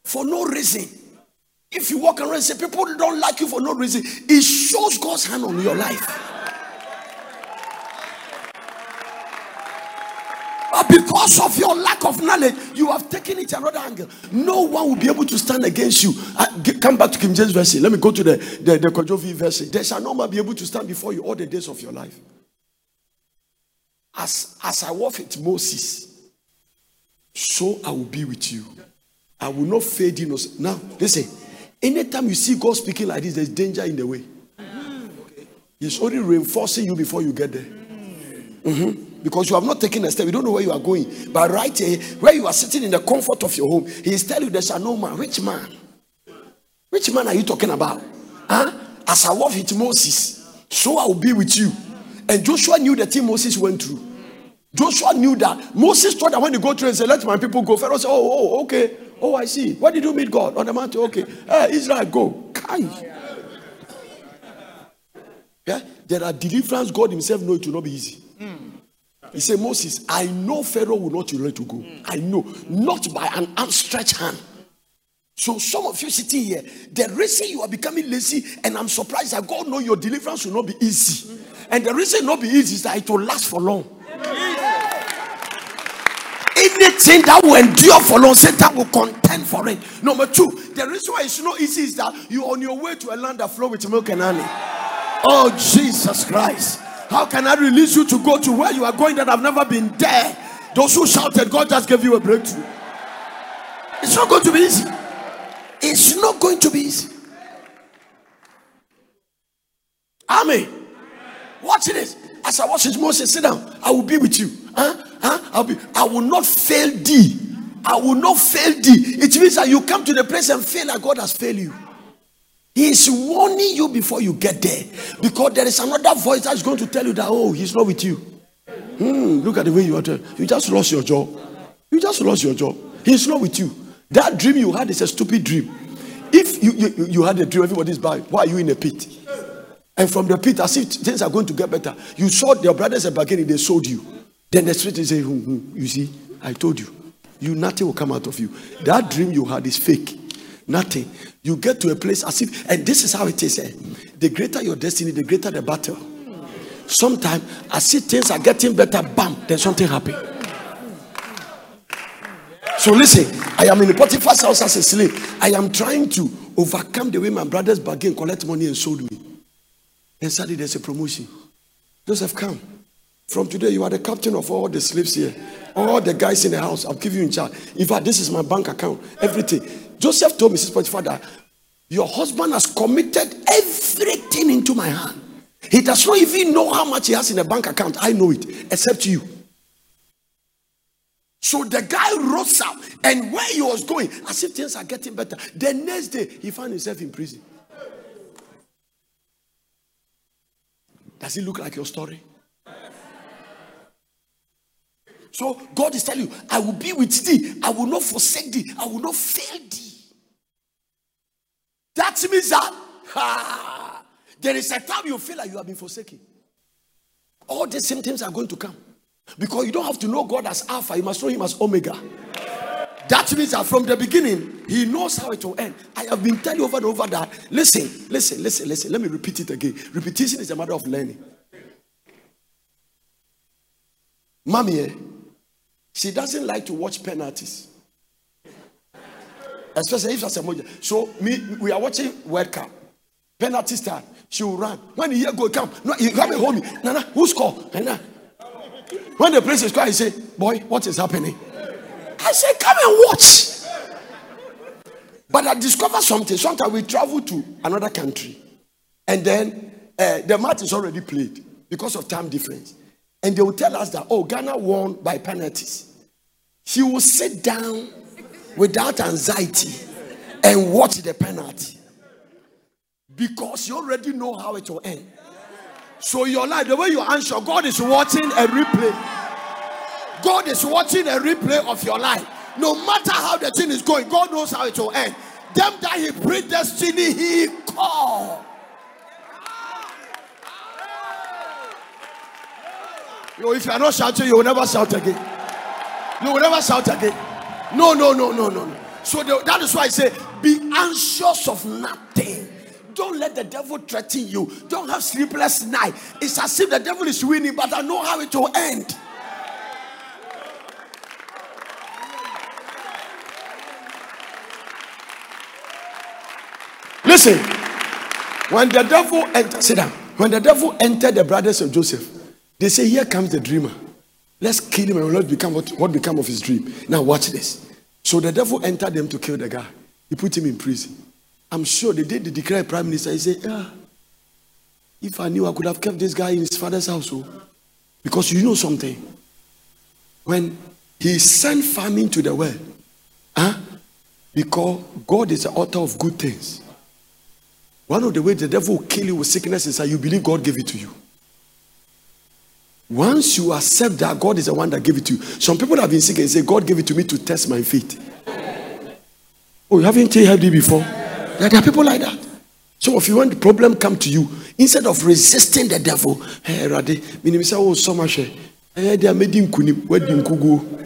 for no reason. If you walk around and say people don't like you for no reason, it shows God's hand on your life. But because of your lack of knowledge, you have taken it another angle. No one will be able to stand against you. Uh, get, come back to King James verse. Let me go to the the, the version. There shall no man be able to stand before you all the days of your life. As as I walk with Moses, so I will be with you. I will not fade in. Us. Now, listen. Anytime you see God speaking like this, there's danger in the way. He's only reinforcing you before you get there. Mm-hmm. Because you have not taken a step, you don't know where you are going. But right here, where you are sitting in the comfort of your home, He is telling you there shall no man. Which man? Which man are you talking about? Huh? As I walk with Moses, so I will be with you. And Joshua knew the thing Moses went through. Joshua knew that. Moses thought that when you go through and say, Let my people go, Pharaoh said, Oh, oh, okay. Oh, I see. Where did you meet God? On the mountain. Okay. Hey, Israel, go. Kai. Yeah? There are deliverance God Himself know it will not be easy. He said, Moses, I know Pharaoh will not let you go. I know. Not by an outstretched hand. So some of you sitting here, the reason you are becoming lazy, and I'm surprised that God know your deliverance will not be easy. And the reason it not be easy is that it will last for long. Anything that will endure for long, Satan will contend for it. Number two, the reason why it's not easy is that you're on your way to a land that flow with milk and honey. Oh, Jesus Christ. How can I release you to go to where you are going that I've never been there? Those who shouted, God just gave you a breakthrough. It's not going to be easy. It's not going to be easy. Amen. Watch this. As I watch this, Moses, sit down. I will be with you. Huh? Huh? I'll be. I will not fail thee. I will not fail thee. It means that you come to the place and fail like God has failed you. He is warning you before you get there. Because there is another voice that's going to tell you that, oh, he's not with you. Hmm, look at the way you are doing. You just lost your job. You just lost your job. He's not with you. That dream you had is a stupid dream. If you, you, you had a dream, everybody's by. Why are you in a pit? And from the pit, as if things are going to get better, you saw your brothers and beginning, they sold you. Then the spirit is saying, hmm, hmm, You see, I told you, you nothing will come out of you. That dream you had is fake. Nothing. You get to a place as if, and this is how it is. Eh? The greater your destiny, the greater the battle. Sometimes, I see things are getting better, bam, then something happen. So listen, I am in the Potiphar's house as a slave. I am trying to overcome the way my brothers bargain, collect money, and sold me. And suddenly there's a promotion. Joseph, come. From today, you are the captain of all the slaves here. All the guys in the house, I'll give you in charge. In fact, this is my bank account, everything. Joseph told Mrs. Potiphar that your husband has committed everything into my hand. He does not even know how much he has in the bank account. I know it, except you. So the guy rose up, and where he was going, as if things are getting better. The next day, he found himself in prison. Does it look like your story? So God is telling you, I will be with thee, I will not forsake thee, I will not fail thee. That means that ha, there is a time you feel like you have been forsaken. All the symptoms are going to come. Because you don't have to know God as Alpha, you must know Him as Omega. That means that from the beginning, He knows how it will end. I have been telling you over and over that. Listen, listen, listen, listen. Let me repeat it again. Repetition is a matter of learning. Mommy, eh, she doesn't like to watch penalties. Especially if that's a moja. So me, we are watching World Cup. Penalty start. She will run. When the year go come, no, you have a homie. Nana, who score? Nana. When the place is quiet, he say, Boy, what is happening? I say, Come and watch. But I discover something. Sometimes we travel to another country, and then uh, the match is already played because of time difference. And they will tell us that, oh, Ghana won by penalties. He will sit down without anxiety and watch the penalty because you already know how it will end. So your life, the way you answer, God is watching a replay. God is watching a replay of your life. No matter how the thing is going, God knows how it will end. Them that He predestined, He called. Yo, if you are not shouting, you will never shout again. You will never shout again. No, no, no, no, no, no. So the, that is why I say, be anxious of nothing. Don't let the devil threaten you. Don't have sleepless night. It's as if the devil is winning, but I know how it will end. Listen, when the devil entered, sit down. When the devil entered the brothers of Joseph, they say, Here comes the dreamer. Let's kill him and let become what, what become of his dream. Now watch this. So the devil entered them to kill the guy. He put him in prison. I'm sure they did they declare prime minister. He said, Yeah, if I knew I could have kept this guy in his father's household. Oh. Because you know something. When he sent famine to the world, huh? because God is the author of good things. One of the ways the devil will kill you with sickness is that you believe God gave it to you. Once you accept that God is the one that gave it to you, some people have been sick and say, God gave it to me to test my faith. Oh, you haven't heard it before? Yeah, there are people like that. So if you want the problem come to you, instead of resisting the devil, hey, Rade, say, oh, so much. Hey, they are making kunim, wedding kugu.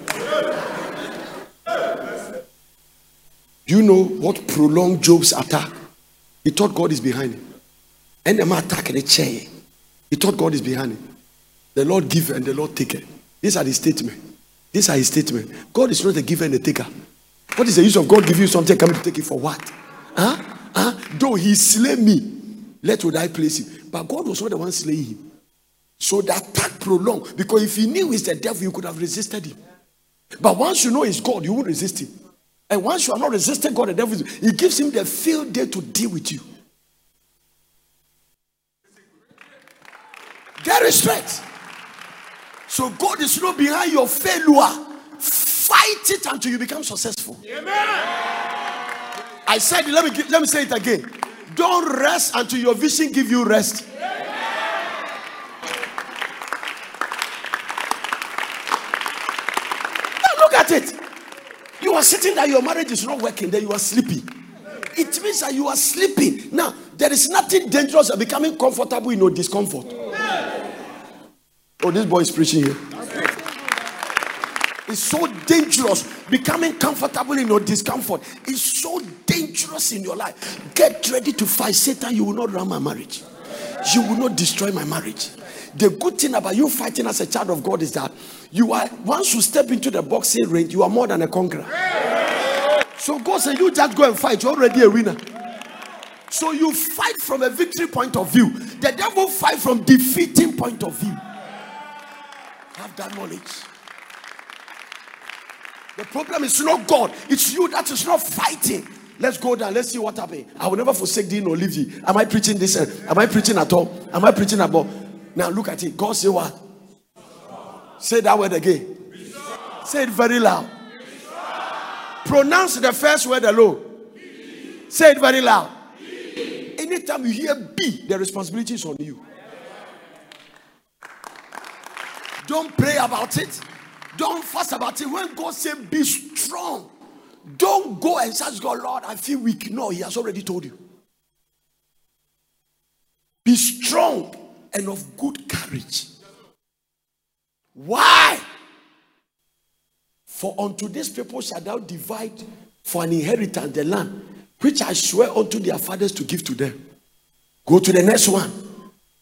Do you know what prolonged Job's attack? He thought God is behind him. And the man attacking the chair. He thought God is behind him. The Lord give and the Lord take. These are the statement. These are his statement. God is not a giver and a taker. What is the use of God giving you something coming to take it for what? Huh? Huh? Though he slay me, let would I place him. But God was not the one slaying him. So the attack prolonged because if he knew it's the devil, you could have resisted him. But once you know it's God, you won't resist him. And once you are not resisting God, the devil, he gives him the field day to deal with you. Get straight. So God is not behind your failure. Fight it until you become successful. Amen. I said, let me let me say it again. Don't rest until your vision give you rest. Now look at it. You are sitting there, your marriage is not working, then you are sleepy. It means that you are sleeping. Now, there is nothing dangerous about becoming comfortable in your discomfort. Oh, this boy is preaching here. It's so dangerous. Becoming comfortable in your discomfort is so dangerous in your life. Get ready to fight Satan. You will not run my marriage, you will not destroy my marriage. The good thing about you fighting as a child of God is that you are once you step into the boxing ring, you are more than a conqueror. So God said, You just go and fight, you're already a winner. So you fight from a victory point of view. The devil fight from defeating point of view. Have that knowledge. The problem is not God, it's you that is not fighting. Let's go down. Let's see what happens. I will never forsake thee nor leave thee. Am I preaching this? Eh? Am I preaching at all? Am I preaching about? Now look at it. God say what? Say that word again. Say it very loud. Pronounce the first word alone. Say it very loud. Anytime you hear B, the responsibility is on you. Don't pray about it. Don't fuss about it. When God say be strong, don't go and say, God, Lord, I feel weak. No, He has already told you. Be strong and of good courage. Why? For unto these people shall thou divide for an inheritance the land which I swear unto their fathers to give to them. Go to the next one.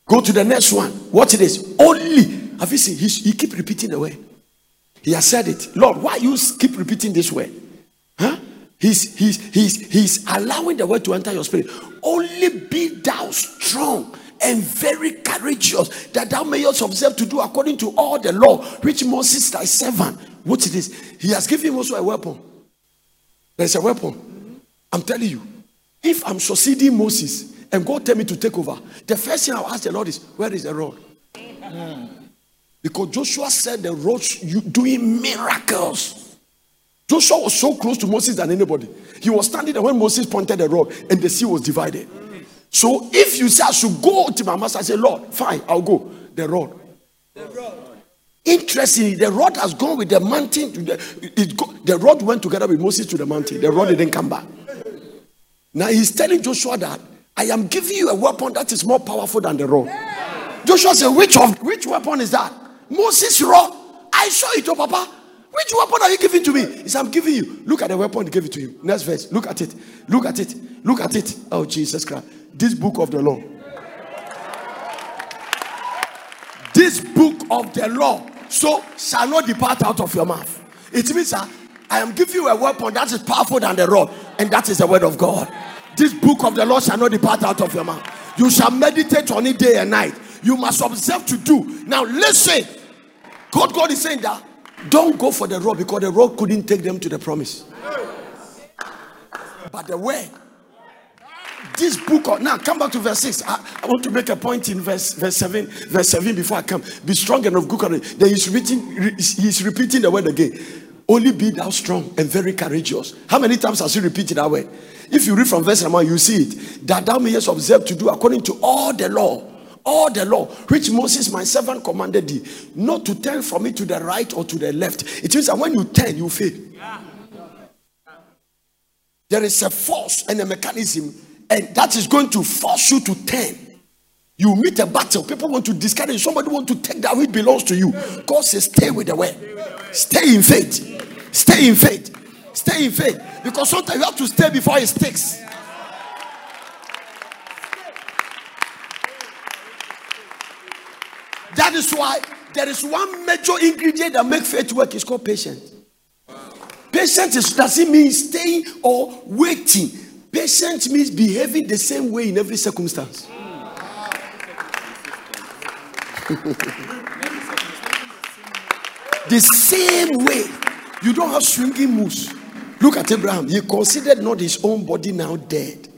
Go to the next one. What it is? Only. Have you seen? He, he keep repeating the word. He has said it. Lord, why you keep repeating this word? Huh? He's, he's, he's, he's allowing the word to enter your spirit. Only be thou strong and very courageous that thou mayest observe to do according to all the law which Moses thy servant. What it is? He has given also a weapon. There's a weapon. I'm telling you. If I'm succeeding Moses and God tell me to take over, the first thing I'll ask the Lord is, where is the rod? Hmm. Because Joshua said the rod you doing miracles. Joshua was so close to Moses than anybody. He was standing there when Moses pointed the rod and the sea was divided. So if you say I should go to my master, I say, Lord, fine, I'll go. The rod. The rod. Interestingly, the rod has gone with the mountain. The, it go, the rod went together with Moses to the mountain. The rod didn't come back. Now he's telling Joshua that I am giving you a weapon that is more powerful than the rod. Joshua said, Which of which weapon is that? Moses' rod. I show it, to Papa. Which weapon are you giving to me? He said, I'm giving you. Look at the weapon he gave it to you. Next verse. Look at it. Look at it. Look at it. Oh, Jesus Christ. This book of the law. This book of the law. So shall not depart out of your mouth. It means that I am giving you a weapon that is powerful than the rod, and that is the word of God. This book of the law shall not depart out of your mouth. You shall meditate on it day and night. You must observe to do. Now, listen. God, God is saying that don't go for the road because the road couldn't take them to the promise. But the way, this book of, now come back to verse 6. I, I, want to make a point in verse verse 7, verse 7 before I come. Be strong and of good courage. Then he's repeating, he's repeating the word again. Only be thou strong and very courageous. How many times has he repeated that word? If you read from verse number, one, you see it. That thou mayest observe to do according to all the law all the law which Moses, my servant, commanded thee, not to turn from it to the right or to the left. It means that when you turn, you fail. There is a force and a mechanism, and that is going to force you to turn. You meet a battle, people want to discourage somebody want to take that which belongs to you. God says, Stay with the way, stay in faith, stay in faith, stay in faith. Because sometimes you have to stay before it sticks. That is why there is one major ingredient that makes faith work. It's called patience. Patience is, doesn't mean staying or waiting. Patience means behaving the same way in every circumstance. the same way. You don't have swinging moves. Look at Abraham. He considered not his own body now dead,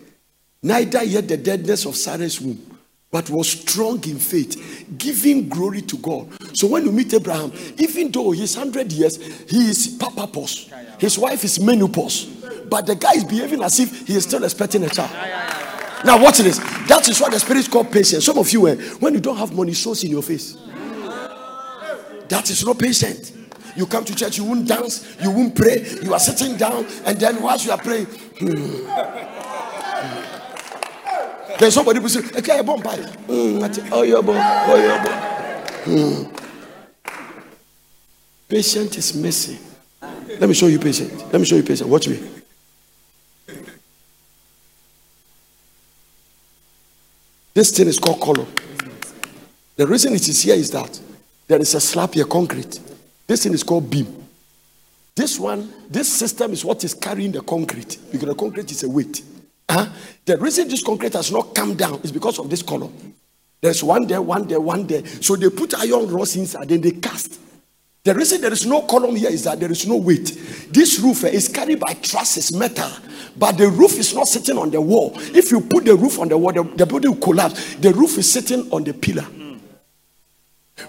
neither yet the deadness of Sarah's womb, but was strong in faith, giving glory to God. So when you meet Abraham, even though he's 100 years, he is papa pause. His wife is menopause. But the guy is behaving as if he is still expecting a child. Now, watch this. That is what the spirit called patience. Some of you, eh, when you don't have money, shows in your face. That is not patient. You come to church, you won't dance, you won't pray, you are sitting down, and then whilst you are praying, hmm. There's somebody who say, okay, a bomb party. Oh, your boy, oh, your boy. Hmm. Patient is missing. Let me show you patient. Let me show you patient. Watch me. This thing is called column. The reason it is here is that there is a slab here, concrete. This thing is called beam. This one, this system is what is carrying the concrete because the concrete is a weight. Uh, the reason this concrete has not come down is because of this column. There's one there, one there, one there. So they put iron rods inside, then they cast. The reason there is no column here is that there is no weight. This roof eh, is carried by trusses, metal, but the roof is not sitting on the wall. If you put the roof on the wall, the, the building will collapse. The roof is sitting on the pillar.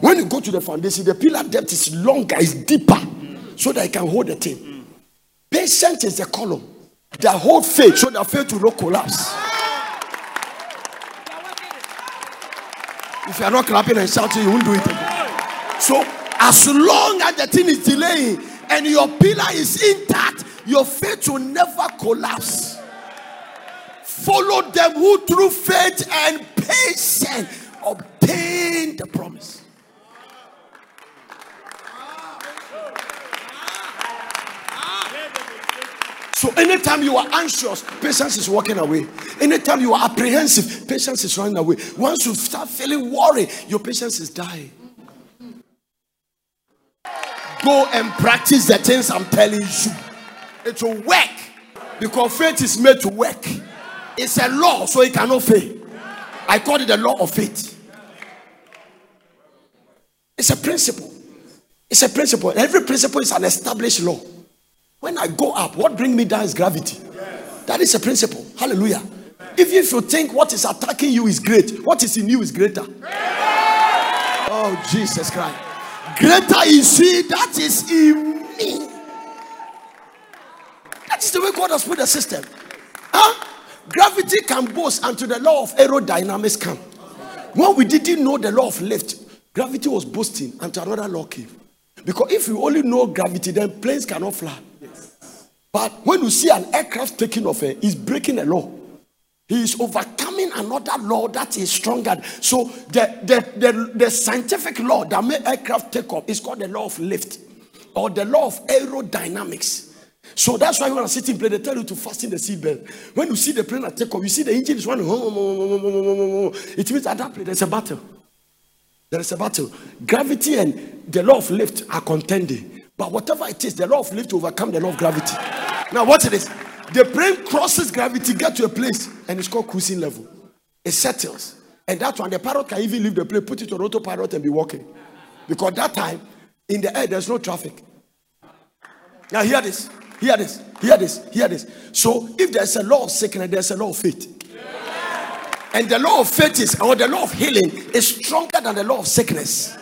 When you go to the foundation, the pillar depth is longer, is deeper, so that it can hold the thing. Patient is the column that whole faith, so that faith will not collapse. If you are not clapping and shouting, you won't do it again. So as long as the thing is delaying and your pillar is intact, your faith will never collapse. Follow them who through faith and patience obtain the promise. So anytime you are anxious, patience is walking away. Anytime you are apprehensive, patience is running away. Once you start feeling worried, your patience is dying. Go and practice the things I'm telling you. It will work because faith is made to work. It's a law, so it cannot fail. I call it the law of faith. It's a principle. It's a principle. Every principle is an established law. When I go up, what brings me down is gravity. That is a principle. Hallelujah. If if you think what is attacking you is great, what is in you is greater. Oh, Jesus Christ. Greater is he that is in me. That is the way God has put the system. Huh? Gravity can boast until the law of aerodynamics come. When we didn't know the law of lift, gravity was boasting until another law came. Because if you only know gravity, then planes cannot fly. But when you see an aircraft taking off, eh, he's breaking a law. He is overcoming another law that is stronger. So the, the, the, the scientific law that made aircraft take off is called the law of lift or the law of aerodynamics. So that's why when I sit in plane, they tell you to fasten the seatbelt. When you see the plane at take off, you see the engine is running. It means at that place there's a battle. There is a battle. Gravity and the law of lift are contending. But whatever it is, the law of lift to overcome the law of gravity. Now, what it is? The plane crosses gravity, get to a place, and it's called cruising level. It settles. And that one, the pilot can even leave the plane, put it on autopilot, and be walking. Because that time, in the air, there's no traffic. Now, hear this. Hear this. Hear this. Hear this. So, if there's a law of sickness, there's a law of faith. And the law of faith is, or the law of healing, is stronger than the law of sickness.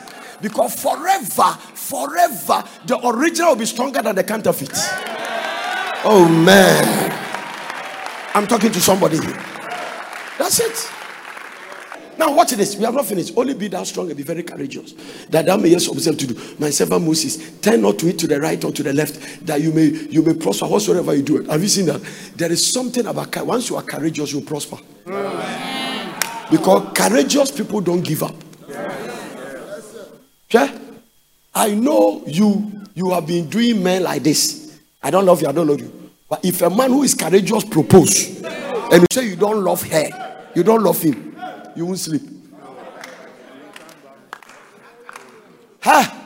Because forever, forever, the original will be stronger than the counterfeit. Oh man. I'm talking to somebody here. That's it. Now watch this. We have not finished. Only be thou strong and be very courageous. That thou mayest observe to do. My servant Moses, turn not to it to the right or to the left, that you may you may prosper whatsoever you do it. Have you seen that? There is something about once you are courageous, you prosper. Because courageous people don't give up. Okay? I know you you have been doing men like this. I don't love you, I don't love you. But if a man who is courageous propose and you say you don't love her, you don't love him, you won't sleep. Ha!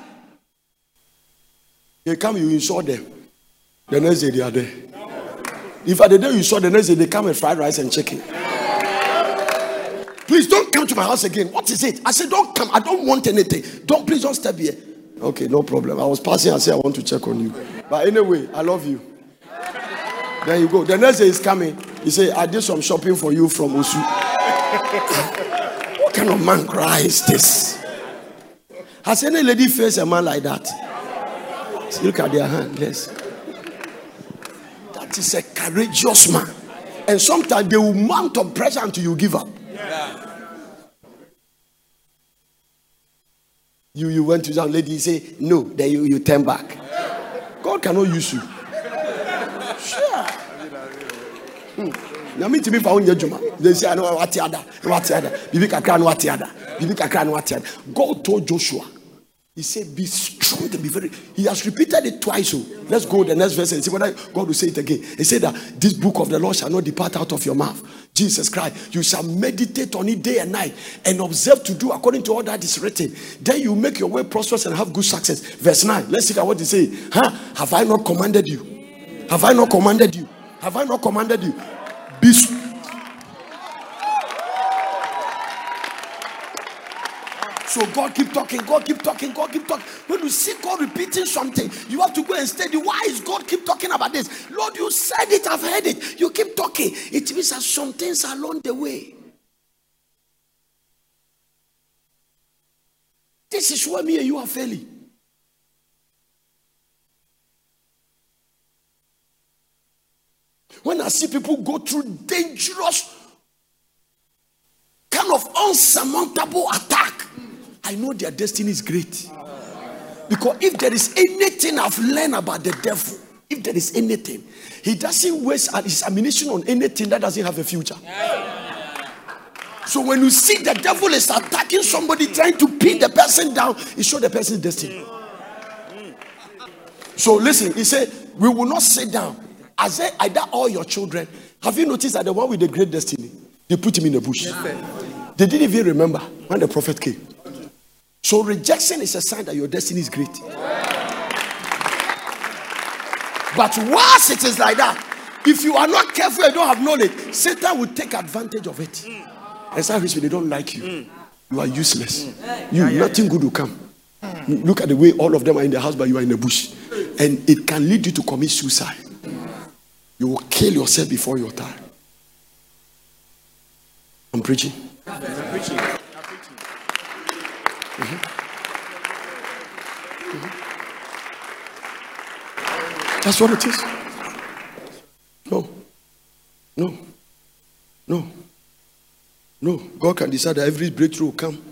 They come, you insult them. The next day they are there. If at the day you saw the next day they come with fried rice and chicken. Please don't come to my house again. What is it? I said, Don't come. I don't want anything. Don't please don't step here. Okay, no problem. I was passing and said I want to check on you. But anyway, I love you. There you go. The next day is coming. He said, I did some shopping for you from Osu. what kind of man cries this? Has any lady faced a man like that? See, look at their hand. Yes. That is a courageous man. And sometimes they will mount up pressure until you give up. You, you went to some lady, you say, no, then you, you turn back. God cannot use you. Sure. Hmm. na mi tìmi fa oúnjẹ jùmọ̀ they say I know what the other what the other bibi kakra what the other bibi kakra what the other God told Joshua he said be strong and be very he has repeated it twice so let's go the next verse and see whether God will say it again. He said that this book of the law shall not depart out of your mouth. Jesus Christ you shall meditate on it day and night and observe to do according to all that is written. Then you make your way prosperous and have good success. Verse 9 let's see what he say huh? Have I not commanded you? Have I not commanded you? Have I not commanded you? Be So God keep talking, God keep talking, God keep talking. When you see God repeating something, you have to go and study. Why is God keep talking about this? Lord, you said it, I've heard it. You keep talking. It means that some things along the way. This is where me and you are failing. When I see people go through dangerous, kind of unsurmountable attack, I know their destiny is great. Because if there is anything I've learned about the devil, if there is anything, he doesn't waste his ammunition on anything that doesn't have a future. So when you see the devil is attacking somebody, trying to pin the person down, it shows the person's destiny. So listen, he said, We will not sit down. I said, either all your children. Have you noticed that the one with the great destiny, they put him in the bush? They didn't even remember when the prophet came. So rejection is a sign that your destiny is great. But once it is like that, if you are not careful and don't have knowledge, Satan will take advantage of it. And some reason they don't like you. You are useless. You nothing good will come. Look at the way all of them are in the house, but you are in the bush. And it can lead you to commit suicide. You will kill yourself before your time. I'm preaching. Mm-hmm. Mm-hmm. That's what it is. No. No. No. No. God can decide that every breakthrough will come.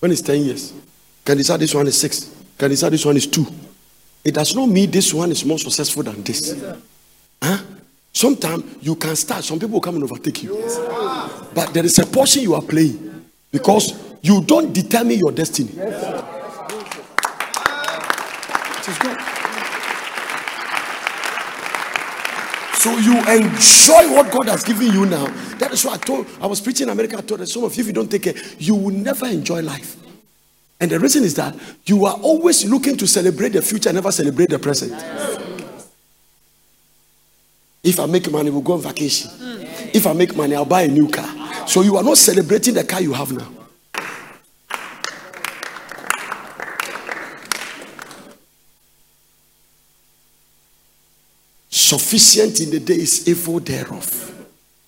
When it's 10 years, can decide this one is 6, can decide this one is 2. It does not mean this one is more successful than this. Yes, huh? Sometimes you can start, some people will come and overtake you. Yes, but there is a portion you are playing because you don't determine your destiny. Yes, it is good. So you enjoy what God has given you now. That is why I told I was preaching in America. I told some of you, if you don't take care, you will never enjoy life. And the reason is that you are always looking to celebrate the future, never celebrate the present. If I make money, we'll go on vacation. If I make money, I'll buy a new car. So you are not celebrating the car you have now. Sufficient in the day is evil thereof.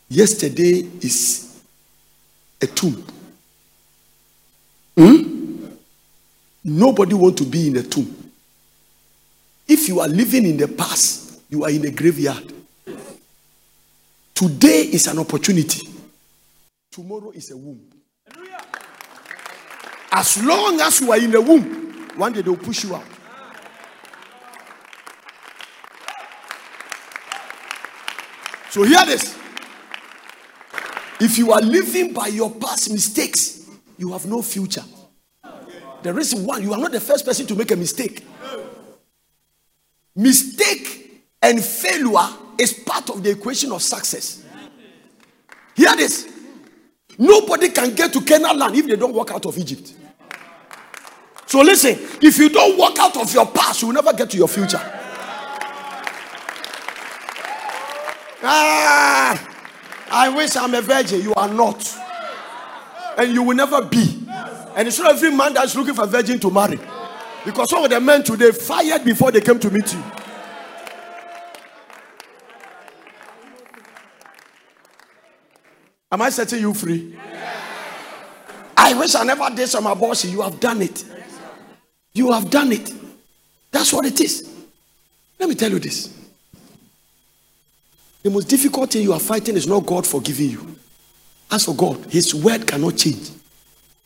Yesterday is a tomb. Hmm? Nobody want to be in a tomb. If you are living in the past, you are in a graveyard. Today is an opportunity. Tomorrow is a womb. As long as you are in the womb, one day they'll push you out. So hear this. If you are living by your past mistakes, you have no future. The reason why you are not the first person to make a mistake. Mistake And failure is part of the equation of success. Hear this. Nobody can get to Canaan land if they don't walk out of Egypt. So listen, if you don't walk out of your past, you will never get to your future. Ah, I wish I'm a virgin. You are not. And you will never be. And it's not every man that's looking for a virgin to marry. Because some of the men today fired before they came to meet you. Am I setting you free? I wish I never did some abortion. You have done it. You have done it. That's what it is. Let me tell you this. The most difficult thing you are fighting is not God forgiving you. As for God, His word cannot change.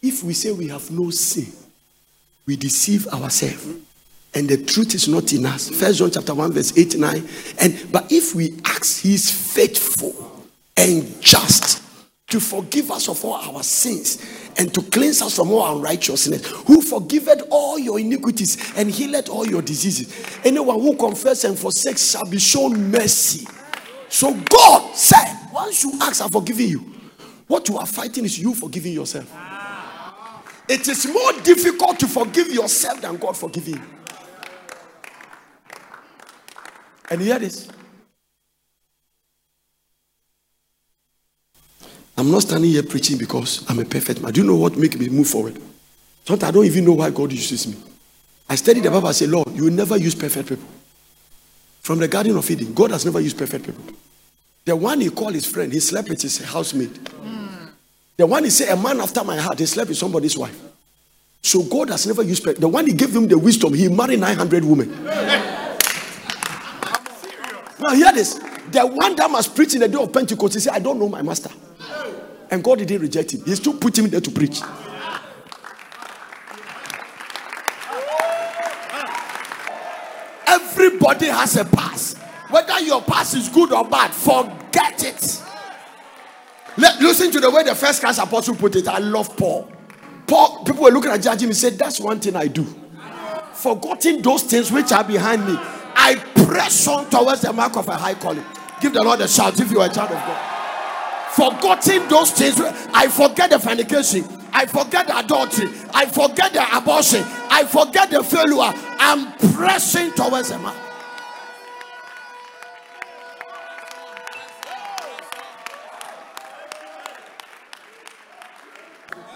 If we say we have no sin, we deceive ourselves. And the truth is not in us. First John chapter 1, verse 8, 9. And but if we ask, He is faithful and just to forgive us of all our sins and to cleanse us from all unrighteousness, who forgiveth all your iniquities and healeth all your diseases. Anyone who confess and forsakes shall be shown mercy. So God said, once you ask, I'm forgiving you. What you are fighting is you forgiving yourself. It is more difficult to forgive yourself than God forgiving. And hear this. I'm not standing here preaching because I'm a perfect man. Do you know what makes me move forward? Sometimes I don't even know why God uses me. I study the Bible. I say, Lord, you never use perfect people. From the Garden of Eden, God has never used perfect people. The one he called his friend, he slept with his housemate. The one he said, a man after my heart, he slept with somebody's wife. So God has never used perfect. The one he gave him the wisdom, he married 900 women. Now hear this. The one that must preach in the day of Pentecost, he said, I don't know my master. And God didn't reject him. He still put him there to preach. Everybody has a past. Whether your past is good or bad, forget it. Let, listen to the way the first class apostle put it. I love Paul. Paul, people were looking at judging him. He said, That's one thing I do. Forgetting those things which are behind me, I press on towards the mark of a high calling. Give the Lord a shout if you are a child of God. Forgetting those things, I forget the fornication, I forget the adultery, I forget the abortion, I forget the failure. I'm pressing towards the mark.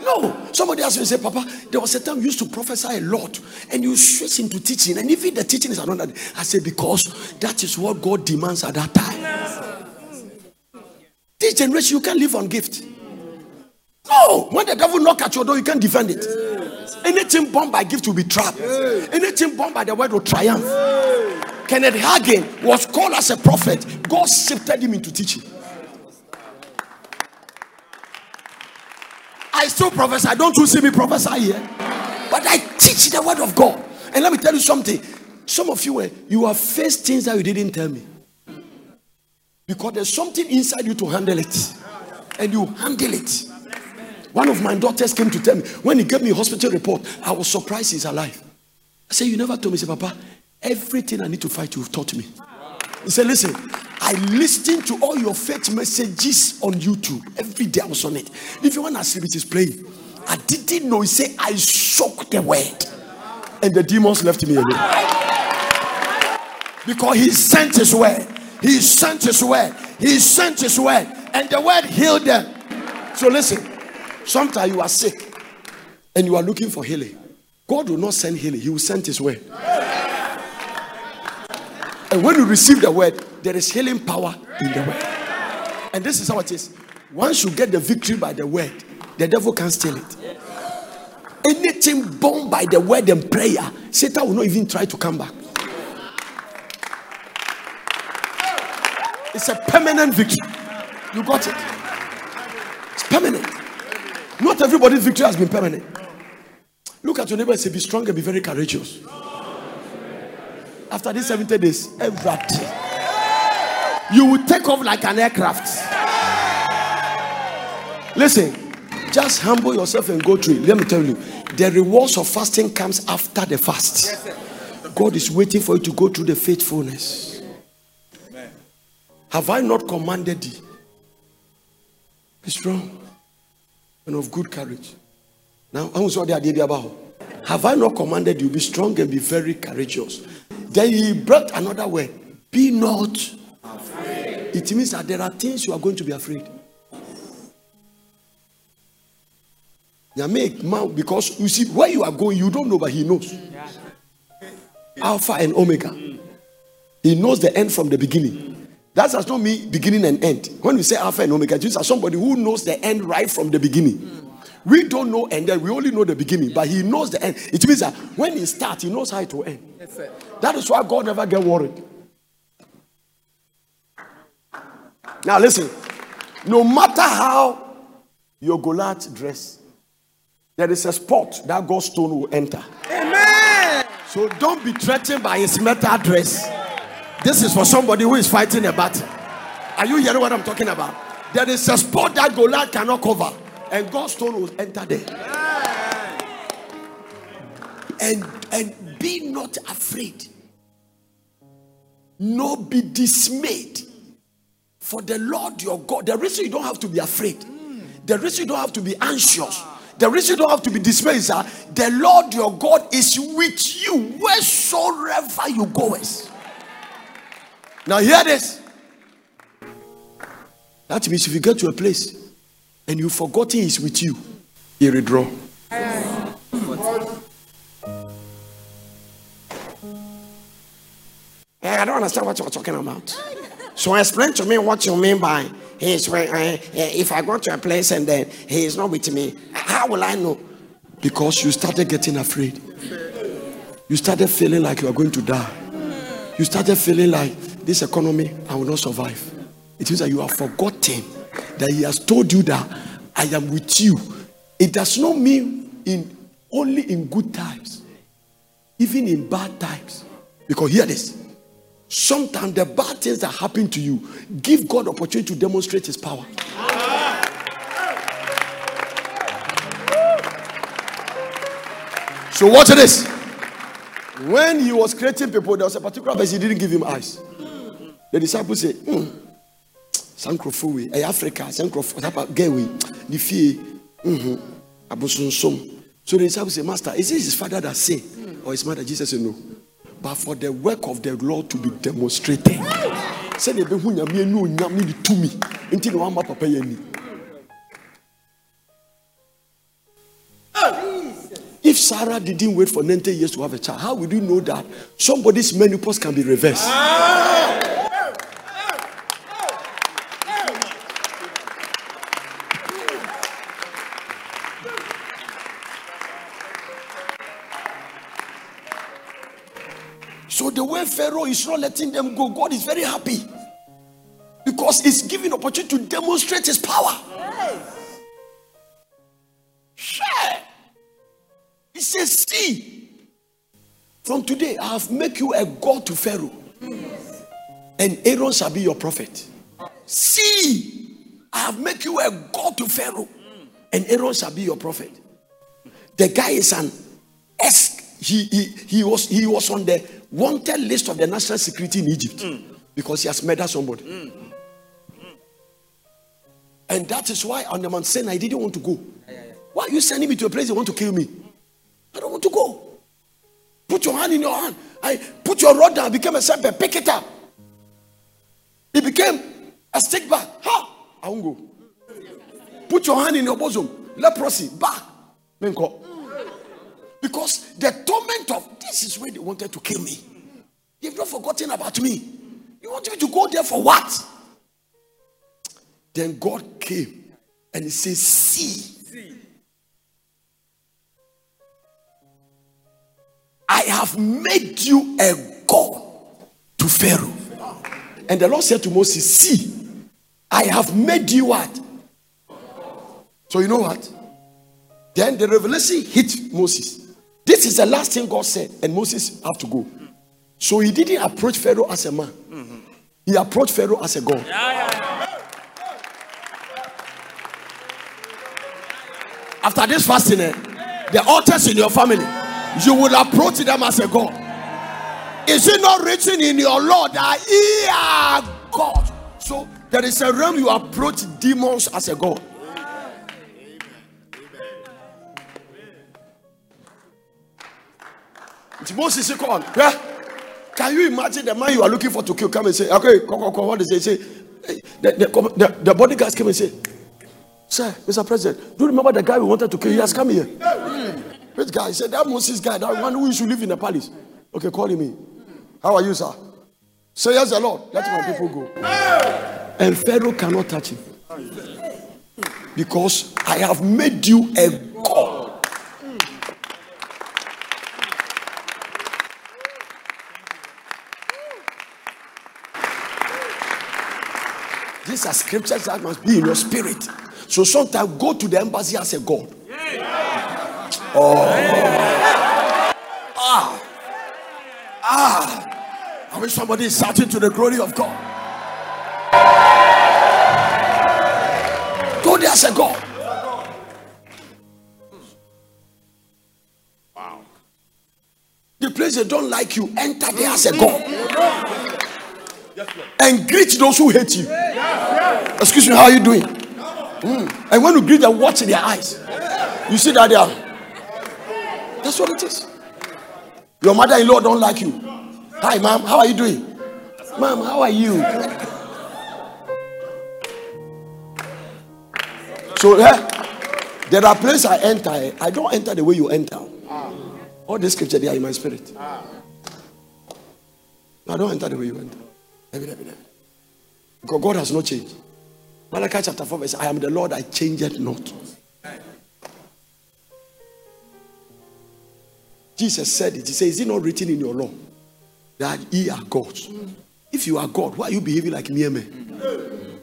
No, somebody asked me, say, Papa, there was a time you used to prophesy a lot and you switch into teaching, and even the teaching is another. I said, because that is what God demands at that time. Generation, you can't live on gift. No, when the devil knock at your door, you can't defend it. Anything born by gift will be trapped. Anything born by the word will triumph. Kenneth Hagin was called as a prophet. God shifted him into teaching. I still prophesy. I don't you see me prophesy here? But I teach the word of God. And let me tell you something. Some of you, eh, you have faced things that you didn't tell me. Because there's something inside you to handle it. And you handle it. One of my daughters came to tell me, when he gave me hospital report, I was surprised he's alive. I said, You never told me. Said, Papa, everything I need to fight, you've taught me. He said, Listen, I listened to all your faith messages on YouTube. Every day I was on it. If you want to sleep, it is playing. I didn't know. He said, I shook the word. And the demons left me alone. Because he sent his word. He sent his word. He sent his word. And the word healed them. So listen. Sometimes you are sick and you are looking for healing. God will not send healing, He will send His word. And when you receive the word, there is healing power in the word. And this is how it is. Once you get the victory by the word, the devil can't steal it. Anything born by the word and prayer, Satan will not even try to come back. It's a permanent victory. You got it. It's permanent. Not everybody's victory has been permanent. Look at your neighbor and say, Be strong and be very courageous. After these 70 days, every you will take off like an aircraft. Listen, just humble yourself and go through it. Let me tell you, the rewards of fasting comes after the fast. God is waiting for you to go through the faithfulness. Have I not commanded thee? Be strong and of good courage. Now, I was the idea about. Have I not commanded you? Be strong and be very courageous. Then he brought another word. Be not afraid. It means that there are things you are going to be afraid. They make mouth because you see, where you are going, you don't know, but he knows. Alpha and Omega. He knows the end from the beginning. That does not mean beginning and end. When we say Alpha and Omega, Jesus is somebody who knows the end right from the beginning. We don't know and then we only know the beginning, but he knows the end. It means that when he starts, he knows how it will end. That is why God never get worried. Now listen, no matter how your Goliath dress, there is a spot that God's stone will enter. Amen. So don't be threatened by his metal dress. This is for somebody who is fighting a battle. Are you hearing what I'm talking about? There is a spot that Goliath cannot cover, and God's stone will enter there. And and be not afraid. nor be dismayed. For the Lord your God, the reason you don't have to be afraid, the reason you don't have to be anxious, the reason you don't have to be dismayed is that the Lord your God is with you wheresoever you go. Now, hear this. That means if you get to a place and you've forgotten He's with you, He withdraw. I don't understand what you're talking about. So explain to me what you mean by he's uh, if I go to a place and then he is not with me, how will I know? Because you started getting afraid. You started feeling like you are going to die. You started feeling like this economy, I will not survive. It means that you have forgotten that he has told you that I am with you. It does not mean in only in good times, even in bad times. Because hear this Sometimes the bad things that happen to you give God opportunity to demonstrate his power. So watch this. When he was creating people, there was a particular person he didn't give him eyes. The disciples say, hmm, we, eh, Africa, Sankrofo, tapa get we, the fee, mm-hmm, So the disciples say, Master, is this his father that say, or his mother? Jesus said, No but for the work of the Lord to be demonstrated. Ne ni. If Sarah didn't wait for 90 years to have a child, how would you know that somebody's menopause can be reversed? the Pharaoh is not letting them go, God is very happy because He's giving opportunity to demonstrate His power. Share. He says, "See, from today I have made you a god to Pharaoh, and Aaron shall be your prophet. See, I have made you a god to Pharaoh, and Aaron shall be your prophet." The guy is an ex. He, he, he was he was on the wanted list of the national security in Egypt mm. because he has murdered somebody. Mm. And that is why on the Mount Sinai, I didn't want to go. Yeah, yeah, yeah. Why are you sending me to a place they want to kill me? I don't want to go. Put your hand in your hand. I put your rod down, became a serpent, pick it up. It became a stick back. Ha! I won't go. Put your hand in your bosom. Leprosy. Back. Because the torment of this is where they wanted to kill me. You've not forgotten about me. You want me to go there for what? Then God came and he says, See. I have made you a God to Pharaoh. And the Lord said to Moses, See, I have made you what? So you know what? Then the revelation hit Moses. This is the last thing God said, and Moses have to go. So he didn't approach Pharaoh as a man. He approached Pharaoh as a God. After this fasting, eh, the altars in your family, you will approach them as a God. Is it not written in your law that ye are God? So there is a realm you approach demons as a god. Moses on, yeah. Can you imagine the man you are looking for to kill? Come and say, Okay, come, come, come. What does he say? The, the, the, the bodyguards came and say, Sir, Mr. President, do you remember the guy we wanted to kill? He has come here. Hmm. Which guy? He said, That Moses guy, that one who used to live in the palace. Okay, call him in. How are you, sir? Say yes, the Lord. Let my people go. And Pharaoh cannot touch him. Because I have made you a God. These are scriptures that must be in your spirit. So sometimes go to the embassy as a God. Oh. Ah. Ah. I wish somebody is shouting to the glory of God. Go there as a God. Wow. The place they don't like you, enter there as a God. And greet those who hate you. Excuse me, how are you doing? Mm. And when you greet them, watch in their eyes. You see that they are. That's what it is. Your mother-in-law don't like you. Hi, ma'am. How are you doing? Ma'am, how are you? So eh, there are places I enter. eh, I don't enter the way you enter. All the scripture they are in my spirit. I don't enter the way you enter. Because God has not changed. Malachi chapter 4, verse I am the Lord, I change it not. Jesus said it. He says, Is it not written in your law that ye are gods? If you are God, why are you behaving like mere men?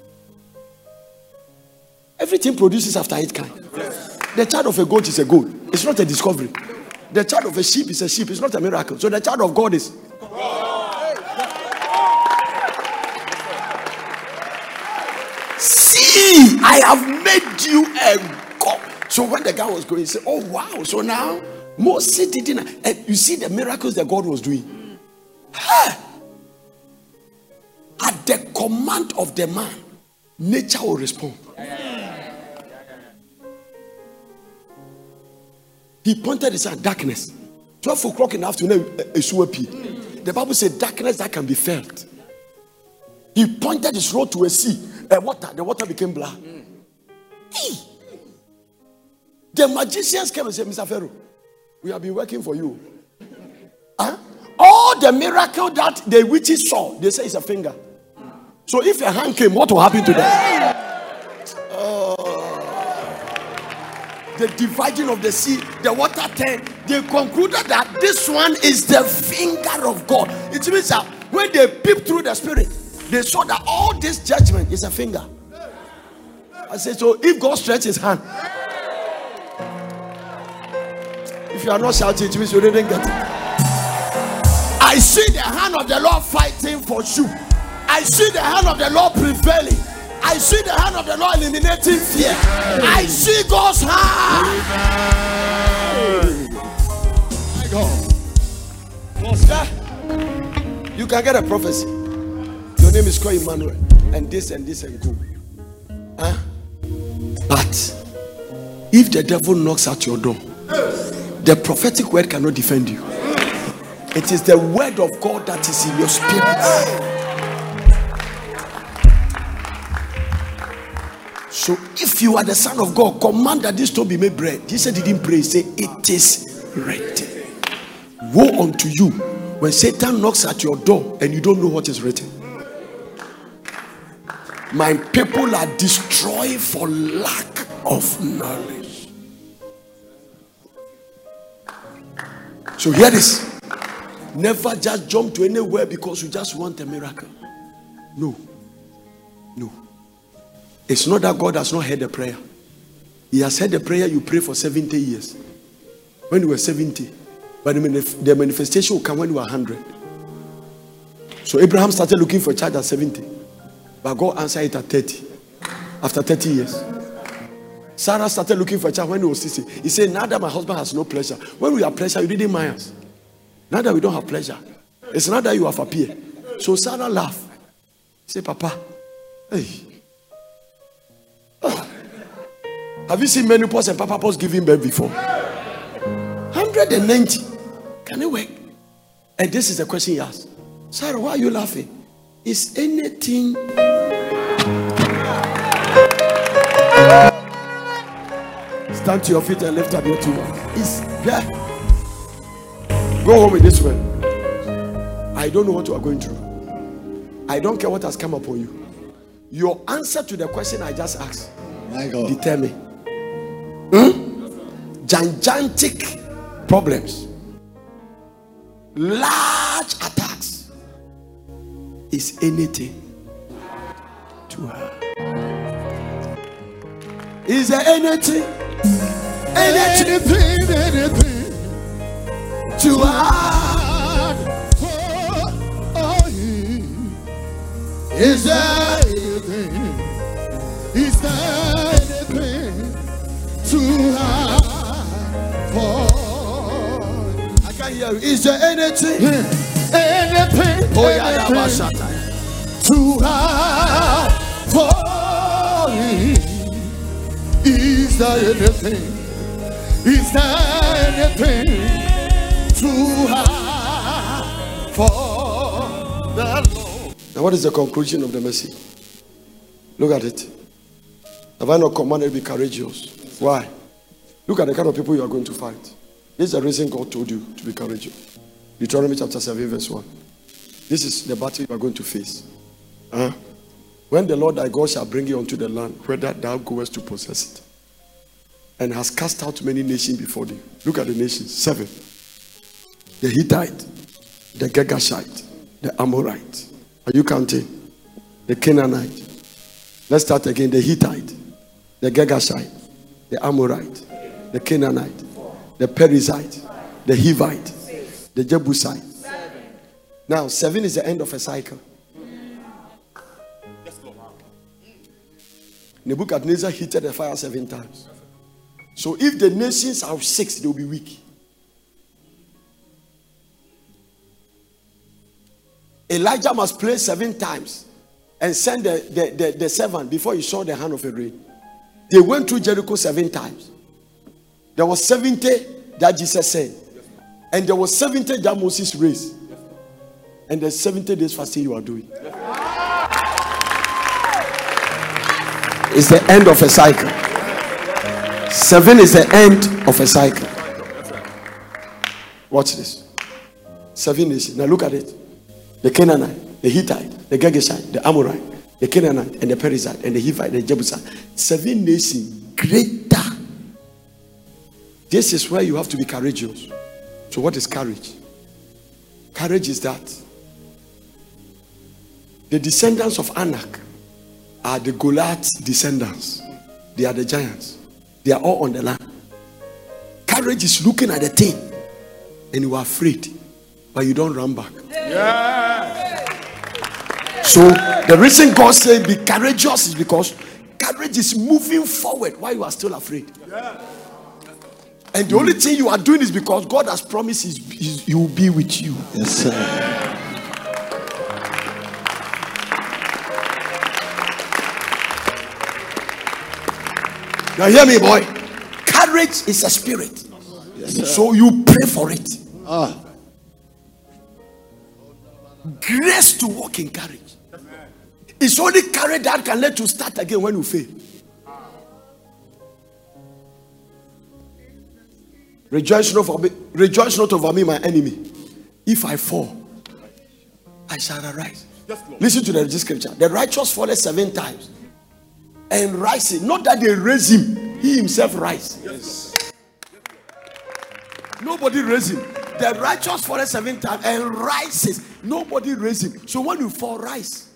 Everything produces after its kind. The child of a goat is a goat. It's not a discovery. The child of a sheep is a sheep. It's not a miracle. So the child of God is. I have made you a God. So when the guy was going, he said, Oh wow. So now Moses didn't. And you see the miracles that God was doing. At the command of the man, nature will respond. He pointed his hand, darkness. 12 o'clock in the afternoon, a swapy. The Bible said darkness that can be felt. He pointed his rod to a sea, a water. The water became blood. The magicians came and said, Mr. Pharaoh, we have been working for you. Huh? All the miracle that the witches saw, they say it's a finger. So if a hand came, what will happen to them? Oh. the dividing of the sea, the water turned. They concluded that this one is the finger of God. It means that when they peeped through the spirit, they saw that all this judgment is a finger. I said, so if God stretches his hand, if you are not shouting, it means you didn't get it. I see the hand of the Lord fighting for you. I see the hand of the Lord prevailing. I see the hand of the Lord eliminating fear. I see God's hand. My God. Sir, You can get a prophecy. Your name is called Emmanuel, and this and this and go. Huh? But if the devil knocks at your door, the prophetic word cannot defend you. It is the word of God that is in your spirit. So if you are the son of God, command that this stone be made bread. Jesus didn't pray, he said, It is written. Woe unto you when Satan knocks at your door and you don't know what is written. My people are destroyed for lack of knowledge. So here this. Never just jump to anywhere because you just want a miracle. No. No. It's not that God has not heard the prayer. He has heard the prayer you pray for 70 years. When you were 70. But the manifestation will come when you are 100. So Abraham started looking for a child at 70. But God answered it at 30. After 30 years. Sarah started looking for a child when he was 60. He said, Now that my husband has no pleasure. When we have pleasure, you didn't mind us. Now that we don't have pleasure, it's not that you have appeared. So Sarah laughed. Say, Papa, Hey. Ah. Have you seen menopause and papa pause giving birth before? 190. Can it work? And this is the question he asked. Sarah, why are you laughing? Is anything Stand to your feet and lift up your two hands. Is there? Go home with this one. I don't know what you are going through. I don't care what has come upon you. Your answer to the question I just asked My God. determine hmm? gigantic problems, large attacks. Is anything to her? Is there anything? Anything Anything, anything to hard for oh, Is there anything? Is there anything to hard for? I can't hear you. Is there anything? Anything, Oh yeah, anything too hard for him. Is there anything? Is there anything too hard for the Lord? Now, what is the conclusion of the message? Look at it. Have I not commanded be courageous? Why? Look at the kind of people you are going to fight. This is the reason God told you to be courageous. Deuteronomy chapter 7, verse 1. This is the battle you are going to face. Huh? When the Lord thy God shall bring you unto the land, whether thou goest to possess it, and has cast out many nations before thee. Look at the nations. Seven. The Hittite, the Girgashite, the Amorite. Are you counting? The Canaanite. Let's start again. The Hittite, the Girgashite, the Amorite, the Canaanite, the Perizzite, the Hivite, the Jebusite. Now, seven is the end of a cycle. Nebuchadnezzar heated the fire seven times. So if the nations are six, they will be weak. Elijah must pray seven times and send the, the, the, the servant before he saw the hand of a rain. They went through Jericho seven times. There was 70 that Jesus said. And there was 70 that Moses raised. And there's 70 days fasting you are doing. It's the end of a cycle. Seven is the end of a cycle. Watch this. Seven nations. Now look at it. The Canaanite, the Hittite, the Girgashite, the Amorite, the Canaanite, and the Perizzite, and the Hivite, the Jebusite. Seven nations greater. This is where you have to be courageous. So, what is courage? Courage is that the descendants of Anak are the Goliath descendants. They are the giants. They are all on the land. Courage is looking at the thing and you are afraid, but you don't run back. So the reason God said be courageous is because courage is moving forward while you are still afraid. And the only thing you are doing is because God has promised he will be with you. Yes, sir. Now hear me, boy. Courage is a spirit. So you pray for it. Ah, Grace to walk in courage. It's only courage that can let you start again when you fail. Rejoice not, over me, rejoice not over me, my enemy. If I fall, I shall arise. Listen to the scripture. The righteous falleth seven times and rising. Not that they raise him, he himself rise. Nobody raise him. The righteous falleth seven times and rises. Nobody raise him. So when you fall, rise.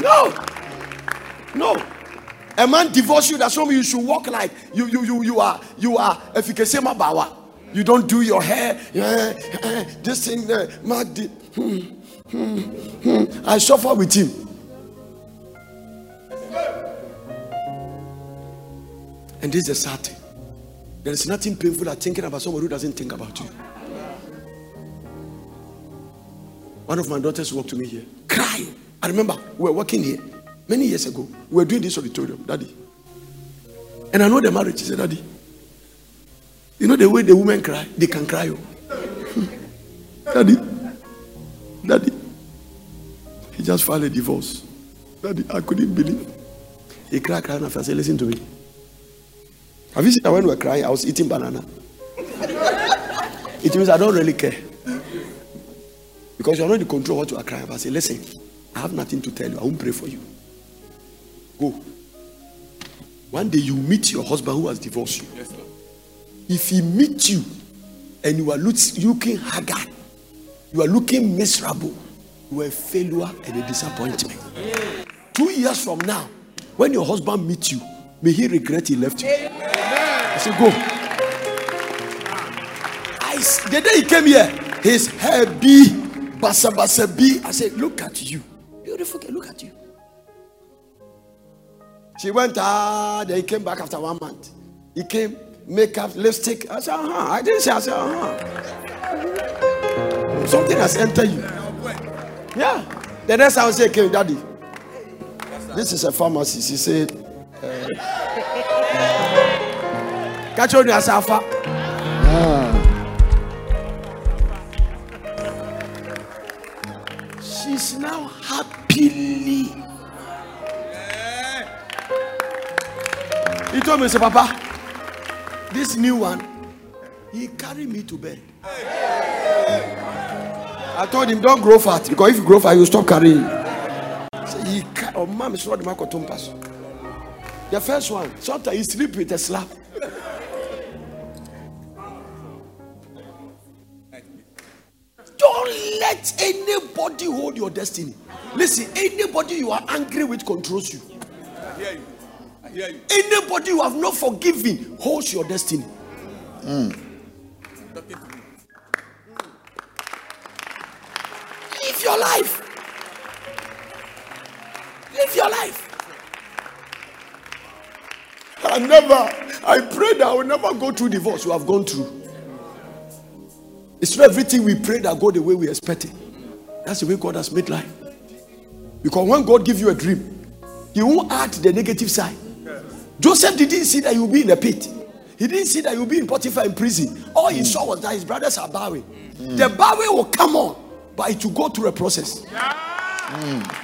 No. No. A man divorce you, that's why you should walk like you you you you are you are can bawa. You don't do your hair. eh, eh, this thing there. Hmm, hmm. I suffer with him. And this is the sad thing. There is nothing painful like thinking about somebody who doesn't think about you. One of my daughters walked to me here, crying. I remember we were working here many years ago. We were doing this auditorium, Daddy. And I know the marriage. She said, Daddy, you know the way the women cry, they can cry. Oh. Daddy, just filed a divorce. Daddy, I couldn't believe. He cried, cried, and I said, Listen to me. Have you seen that when we were crying, I was eating banana? it means I don't really care. Because you're not in control of what you are crying about. I say, Listen, I have nothing to tell you. I won't pray for you. Go. One day you meet your husband who has divorced you. Yes, if he meets you and you are looking haggard, you are looking miserable, you are a failure and a disappointment. Two years from now, when your husband meets you, may he regret he left you. I said, Go. I, the day he came here, his hair be basa basa be. I said, Look at you. Beautiful girl, look at you. She went, ah, then he came back after one month. He came, makeup, lipstick. I said, uh huh. I didn't say, I said, uh huh. Something has entered you. Yeah. The next I say, okay, Daddy. This is a pharmacy. He said, uh, catch on your sofa. She's now happily He told me, say, Papa, this new one, he carried me to bed. I told him, don't grow fat because if you grow fat, you stop carrying. So he, oh, mom, it's not the. The first one, sometimes he sleep with a slap. Don't let anybody hold your destiny. Listen, anybody you are angry with controls you. I hear you. Anybody you have not forgiven holds your destiny. Mm. Live your life. Live your life. I never, I pray that I will never go through divorce you have gone through. It's not everything we pray that go the way we expect it. That's the way God has made life. Because when God gives you a dream, He won't add the negative side. Joseph didn't see that would be in a pit. He didn't see that would be in Potiphar in prison. All he saw was that his brothers are bowing. The bowing will come on, but it will go through a process. Mm.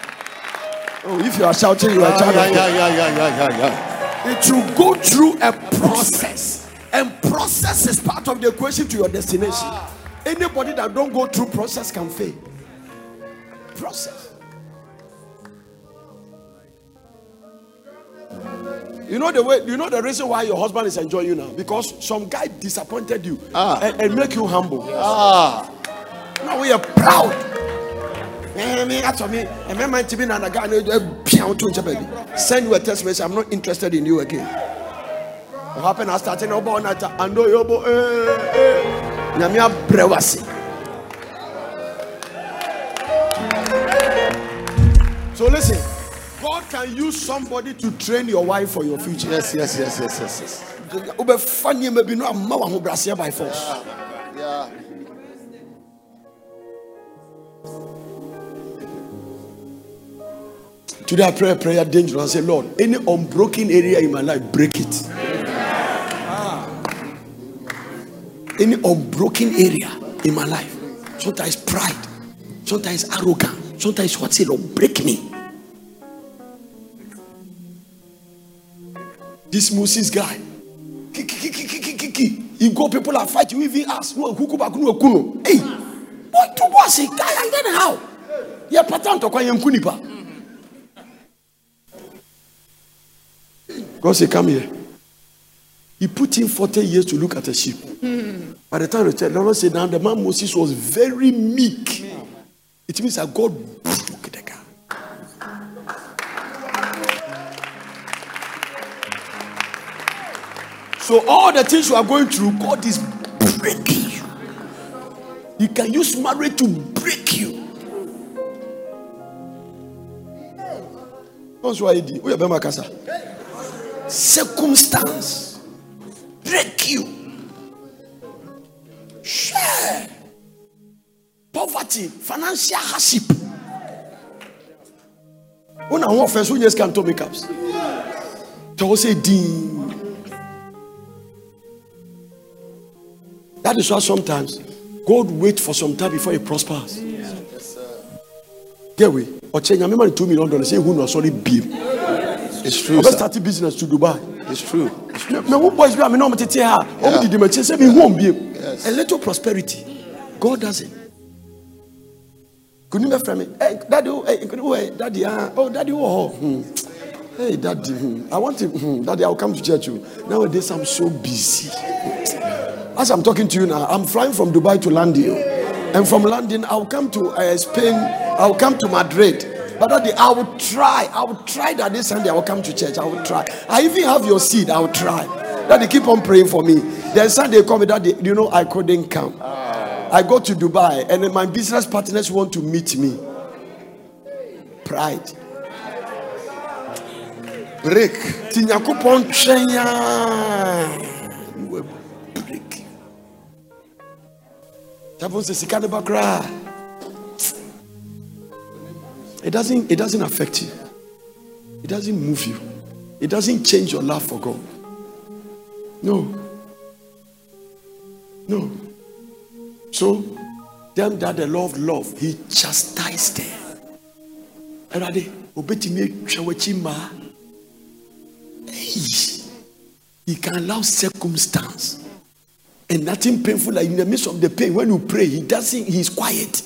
Oh, if you are shouting, you are shouting. Yeah, yeah, yeah, yeah, yeah, yeah. It will go through a process, and process is part of the equation to your destination. Anybody that don't go through process can fail. Process. You know the way. You know the reason why your husband is enjoying you now because some guy disappointed you ah. and, and make you humble. Ah. Now we are proud. Eh, Send you a text message. I'm not interested in you again. What happened? I started about night. I know you. Nyamia brewasi. So listen. God can use somebody to train your wife for your future. Yes, yes, yes, yes, yes, yes. Ube funny Today I pray a prayer dangerous and say, Lord, any unbroken area in my life, break it. Any unbroken area in my life. Sometimes pride, sometimes arrogance, sometimes what's it, Lord, break me. This Moses guy. He go, people are fighting. Even kuno. Hey, what was it? Guy, and then how? Yeah, pattern to kwa yankunipa. God say, come here. He put in 40 years to look at a sheep. By the time the Lord said, now the man Moses was very meek. It means that God So all the things you are going through, God is breaking. He can use marriage to break you. What's why he did? Oh, Circumstance break you. Share. poverty financial hardship wọn àwọn ọfẹ so yẹ scan to makeups tọwọ sẹ dín that is why sometimes God wait for some time before he prospers. Get way ọ̀kyẹ́ nyàmé ma ni two million dollars. Say who na ọ̀sọ́rí bíi? It's true. ọbẹ̀ sir. start business to Dubai. It's true. It's true. mẹ wo boys bi a mi náà mo tete ha. Ọmọ didi ma kyerɛ sɛ mi hu ɔn biem a little prosperity. God does it. Kò ní bẹ fẹ mi ẹ dadi o ẹ nkiri o ẹ dadi ah oh dadi wọ họ hmm. Hey daddy, hmm. I want to hmm. Dadi I will come to church You nowadays I'm so busy as I'm talking to you now I'm flying from Dubai to London and from London I will come to uh, Spain I will come to Madrid. But daddy, I will try. I will try that this Sunday I will come to church. I will try. I even have your seed. I will try. Daddy, keep on praying for me. Then Sunday come, daddy, you know I couldn't come. I go to Dubai and then my business partners want to meet me. Pride. Break. Ba koraa. It doesn't it doesn't affect you. It doesn't move you. It doesn't change your love for God. No. No. So them that the Lord love, he chastised them. Erade, obetimi mmaa. Hey, He can allow circumstance and nothing painful like in the midst of the pain. When you pray, he doesn't, he's quiet.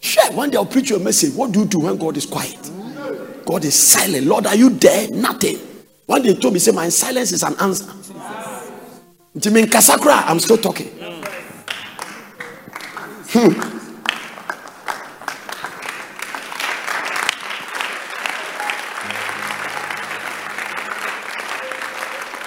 Sure, one day I'll preach you a message. What do you do when God is quiet? God is silent. Lord, are you there? Nothing. One day he told me, say, my silence is an answer. Nkasa koraa, I'm still talking. Hmm.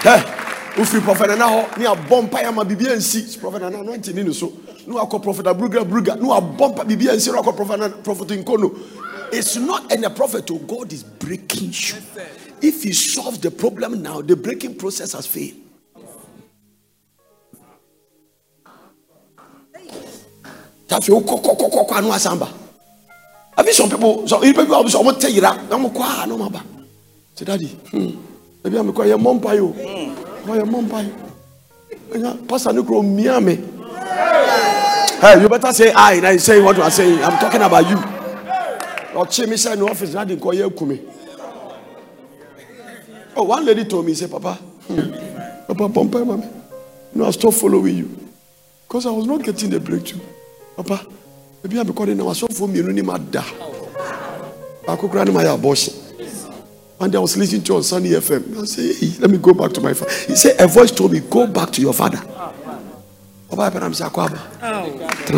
Hey, wofiri prɔfɛt nana hɔ ne abɔ mpa ama biribi ansi prɔfɛt nana no antini ne so. Ne wakɔ prɔfɛt abruga bruga ne wabɔ mpa biribi ansi ne wakɔ prɔfɛt prɔfɛt nkono it's not any prophet to god is breaking you. If he solves the problem now the breaking process has failed. Tafi wokɔkɔkɔkɔ ano asamba. Abi some people some people bi sɛ ɔmo tɛ yira na ɔmo kɔ a na ɔmo aba sɛ dadi hmm ebi ami kɔ yɛ mɔ mpa yi o yɛ mɔ mpa yi pastor ne kuro mia mi hey you better say I na you say what you are saying. I'm talking about you. Mi sɛ ne office de nkɔ yɛ kumi oh one lady told me say papa hmm, papa mpa yi you know I stop following you. Because I was not getting the breakthrough. Papa ebi ami kɔ de na wasɔfo mienu ni ma da baako kura ni ma yɛ abortion. One day I was listening to on Sunny FM. I said, hey, let me go back to my father. He said, a voice told me, go back to your father.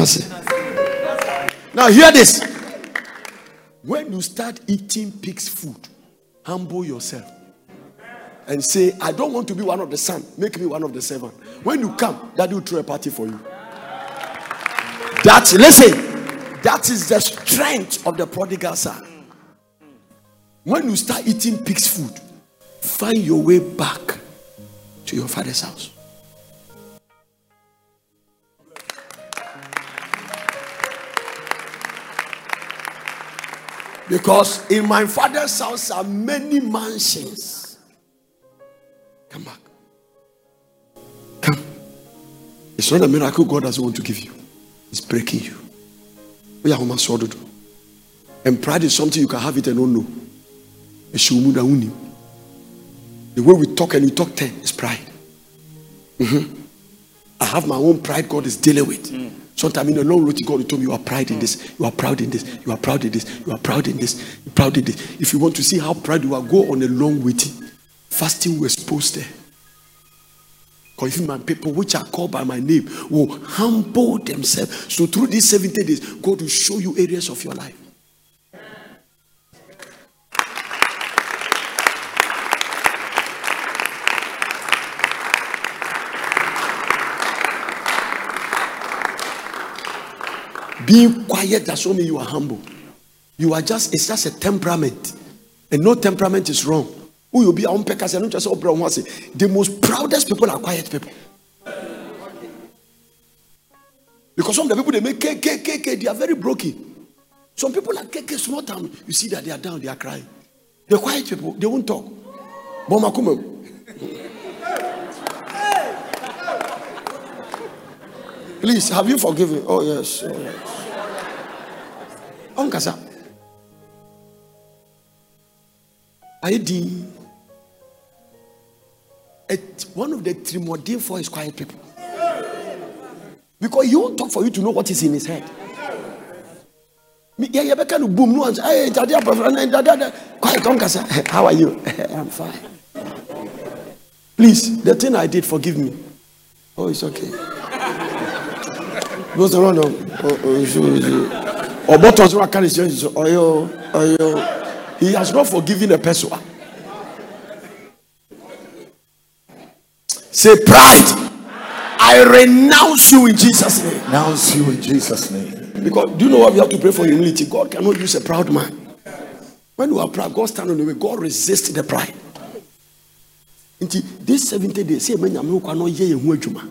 Sí. Now hear this. When you start eating pig's food, humble yourself and say, I don't want to be one of the son. Make me one of the seven. When you come, daddy will throw a party for you. That listen, that is the strength of the prodigal son. When you start eating pig's food, find your way back to your father's house. Because in my father's house are many mansions. Come back. Come. It's not a miracle God doesn't want to give you, It's breaking you. We are. And pride is something you can have it and don't know. The way we talk and we talk ten is pride. Mhm. I have my own pride God is dealing with. Sometimes in a long road to God, He told me, You are proud in this, you are proud in this, you are proud in this, you are proud in this, you are proud in this. If you want to see how proud you are, go on a long waiting. Fasting will expose there. Because if my people which are called by my name will humble themselves. So through these 70 days, God will show you areas of your life. Being quiet does not mean you are humble. You are just, it's just a temperament. And no temperament is wrong. Who you be on pekas and just opera say. The most proudest people are quiet people. Because some of the people they make K, K, K, K, they are very broken. Some people are K, K, small town. You see that they are down, they are crying. The quiet people, they won't talk. Please, have you forgiven? Oh, yes. Oh, yes. Onkasa. ID. It, one of the trimodin for is quiet people. Because he won't talk for you to know what is in his head. Yeah, yeah, kind of boom. No one hey, daddy, I'm perfect." And then, daddy, quiet, Onkasa. How are you? I'm fine. Please, the thing I did, forgive me. Oh, it's okay. Goes around. Oh, oh, oh. Or strange? Oh, yo, oh, yo. He has not forgiven a person. Say pride. I renounce you in Jesus' name. renounce you in Jesus' name. Because do you know what we have to pray for humility? God cannot use a proud man. When you are proud, God stand on the way. God resist the pride. Nti this 70 days, say man nyame kwa no ye ye ho adwuma.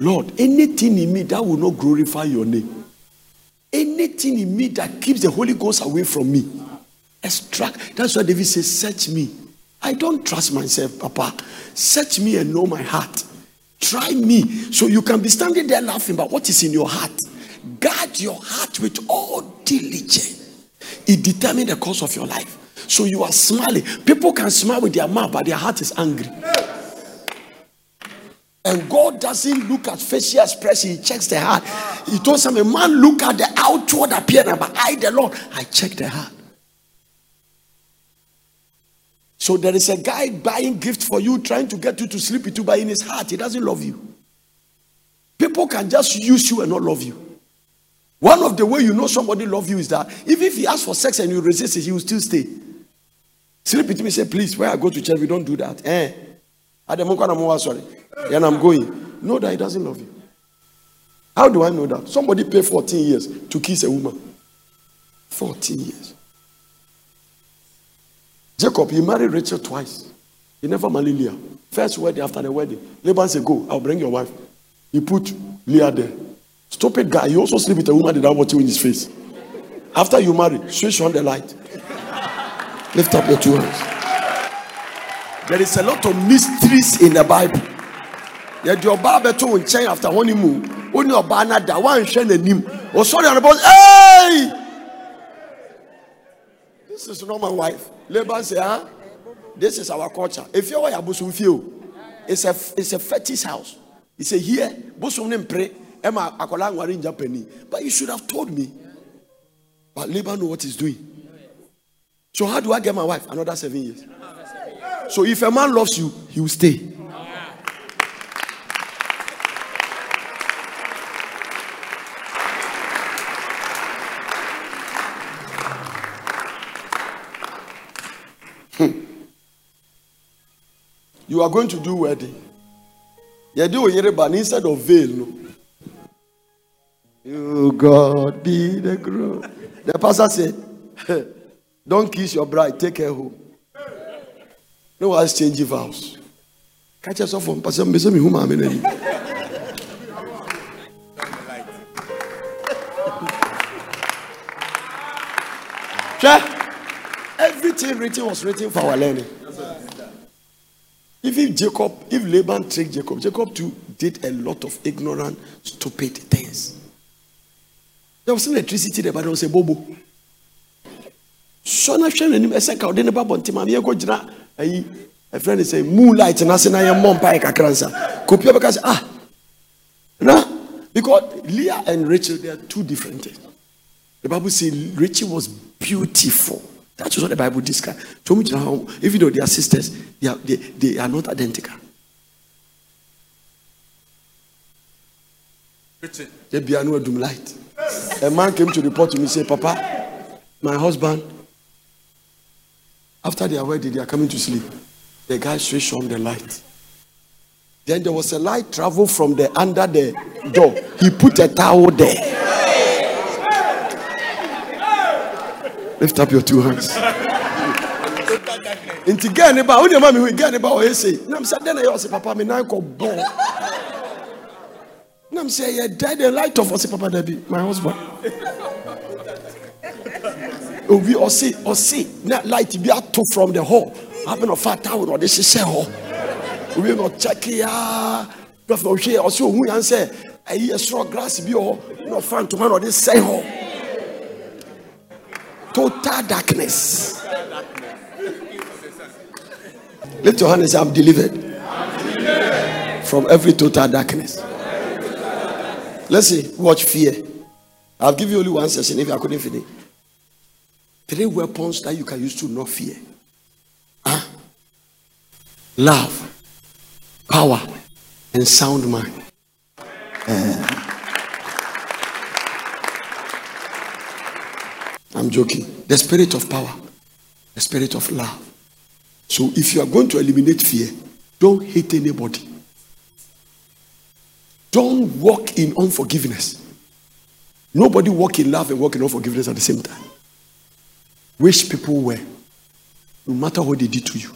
Lord, anything in me that will not glorify your name. Anything in me that keeps the Holy Ghost away from me. Extract. That's why David says, Search me. I don't trust myself, Papa. Search me and know my heart. Try me. So you can be standing there laughing, but what is in your heart? Guard your heart with all diligence. It determines the course of your life. So you are smiling. People can smile with their mouth, but their heart is angry. And God doesn't look at facial expression, He checks the heart. He told some man, look at the outward appearance, but I, the Lord, I check the heart. So there is a guy buying gift for you, trying to get you to sleep with you, but in his heart, he doesn't love you. People can just use you and not love you. One of the way you know somebody love you is that even if he asks for sex and you resist it, he will still stay. Sleep with me, say, please, where I go to church, we don't do that. Eh? Sorry. And I'm going. Know that he doesn't love you. How do I know that? Somebody paid 14 years to kiss a woman. 14 years. Jacob, he married Rachel twice. He never married Leah. First wedding, after the wedding. Laban said, Go, I'll bring your wife. He put Leah there. Stupid guy. He also sleep with a woman without watching in his face. After you marry, switch on the light. Lift up your two hands. There is a lot of mysteries in the Bible. Yet your Bible to nkyɛn after honeymoon. Only your banner da wanhwɛ n'anim. And oh, about hey! This is not my wife. Laban say, huh? This is our culture. If you are bosom feel, it's a it's a fetish house. He say here, bosom nem pray. Emma akola nware in Japanese. But you should have told me. But Laban know what he's doing. So how do I get my wife? Another seven years. So if a man loves you, he will stay. You are going to do wedding. You do but instead of veil, no. You God be the groom. The pastor said, Don't kiss your bride, take her home. No one one's changing vows. Catch yourself from pastor. Me say me who mama na ni. Sure. Everything written was written for our learning. Even Jacob, if Laban tricked Jacob, Jacob too did a lot of ignorant, stupid things. There was electricity there, but there was a bobo. So na hwɛ n'anim ɛsɛ ka ɔde ne ba bɔ ntoma mi yɛkɔ gyina ayi ɛfrɛ ne sɛ moonlight n'ase na yɛ mmɔ mpae kakra nsa kopia bɛka sɛ ah na because Leah and Rachel they are two different things. The Bible says Rachel was beautiful. That's what the Bible describes. Even though they are sisters, they are, they, they are not identical. They be no doom light. A man came to report to me, say, Papa, my husband, after they are wedding, they are coming to sleep. The guy switched on the light. Then there was a light travel from the under the door. He put a towel there. Lift up your two hands. Nti girl ne ba, wo nneɛma mi hu girl ne ba ɔyɛ sei. Na mi sɛ na yɛ ɔsɛ papa mi nan kɔ bɔn. na m sɛ yɛ die the light of ɔsi papa dabi my husband obi ɔsi ɔsi na light bi ato from the hall abɛn ɔfa na ɔde hyehyɛ hɔ obi na ɔkyɛke yaa dɔfɛ ɔhwɛ ɔsi ohun yan sɛ ɛyi ɛsoro glass bi wɔ hɔ na ɔfa ntoma na ɔde hɔ total darkness. Lift your hand and say i'm delivered from every total darkness. Let's see watch fear. I'll give you only one session if i couldn't finish. Three weapons that you can use to not fear. Huh? love power and sound mind eh. I'm joking. The spirit of power. The spirit of love so if you are going to eliminate fear don't hate anybody. Don't walk in unforgiveness. Nobody walk in love and walk in unforgiveness at the same time. Wish people were no matter what they did to you.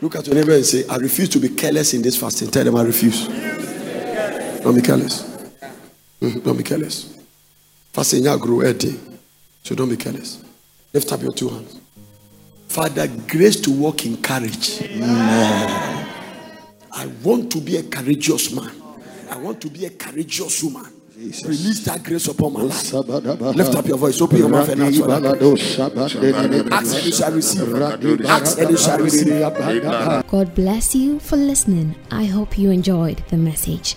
Look at your neighbor and say i refuse to be careless in this fasting. Tell them i refuse. Don't be careless. Mhm, don't be careless fasting ya grow every day so don't be careless lift up your two hands father grace to walk in courage I want to be a courageous man. I want to be a courageous woman. Release that grace upon my life. Lift up your voice, open your mouth and ask for that. Ask and you shall receive. Ask and you shall receive. God bless you for listening. I hope you enjoyed the message.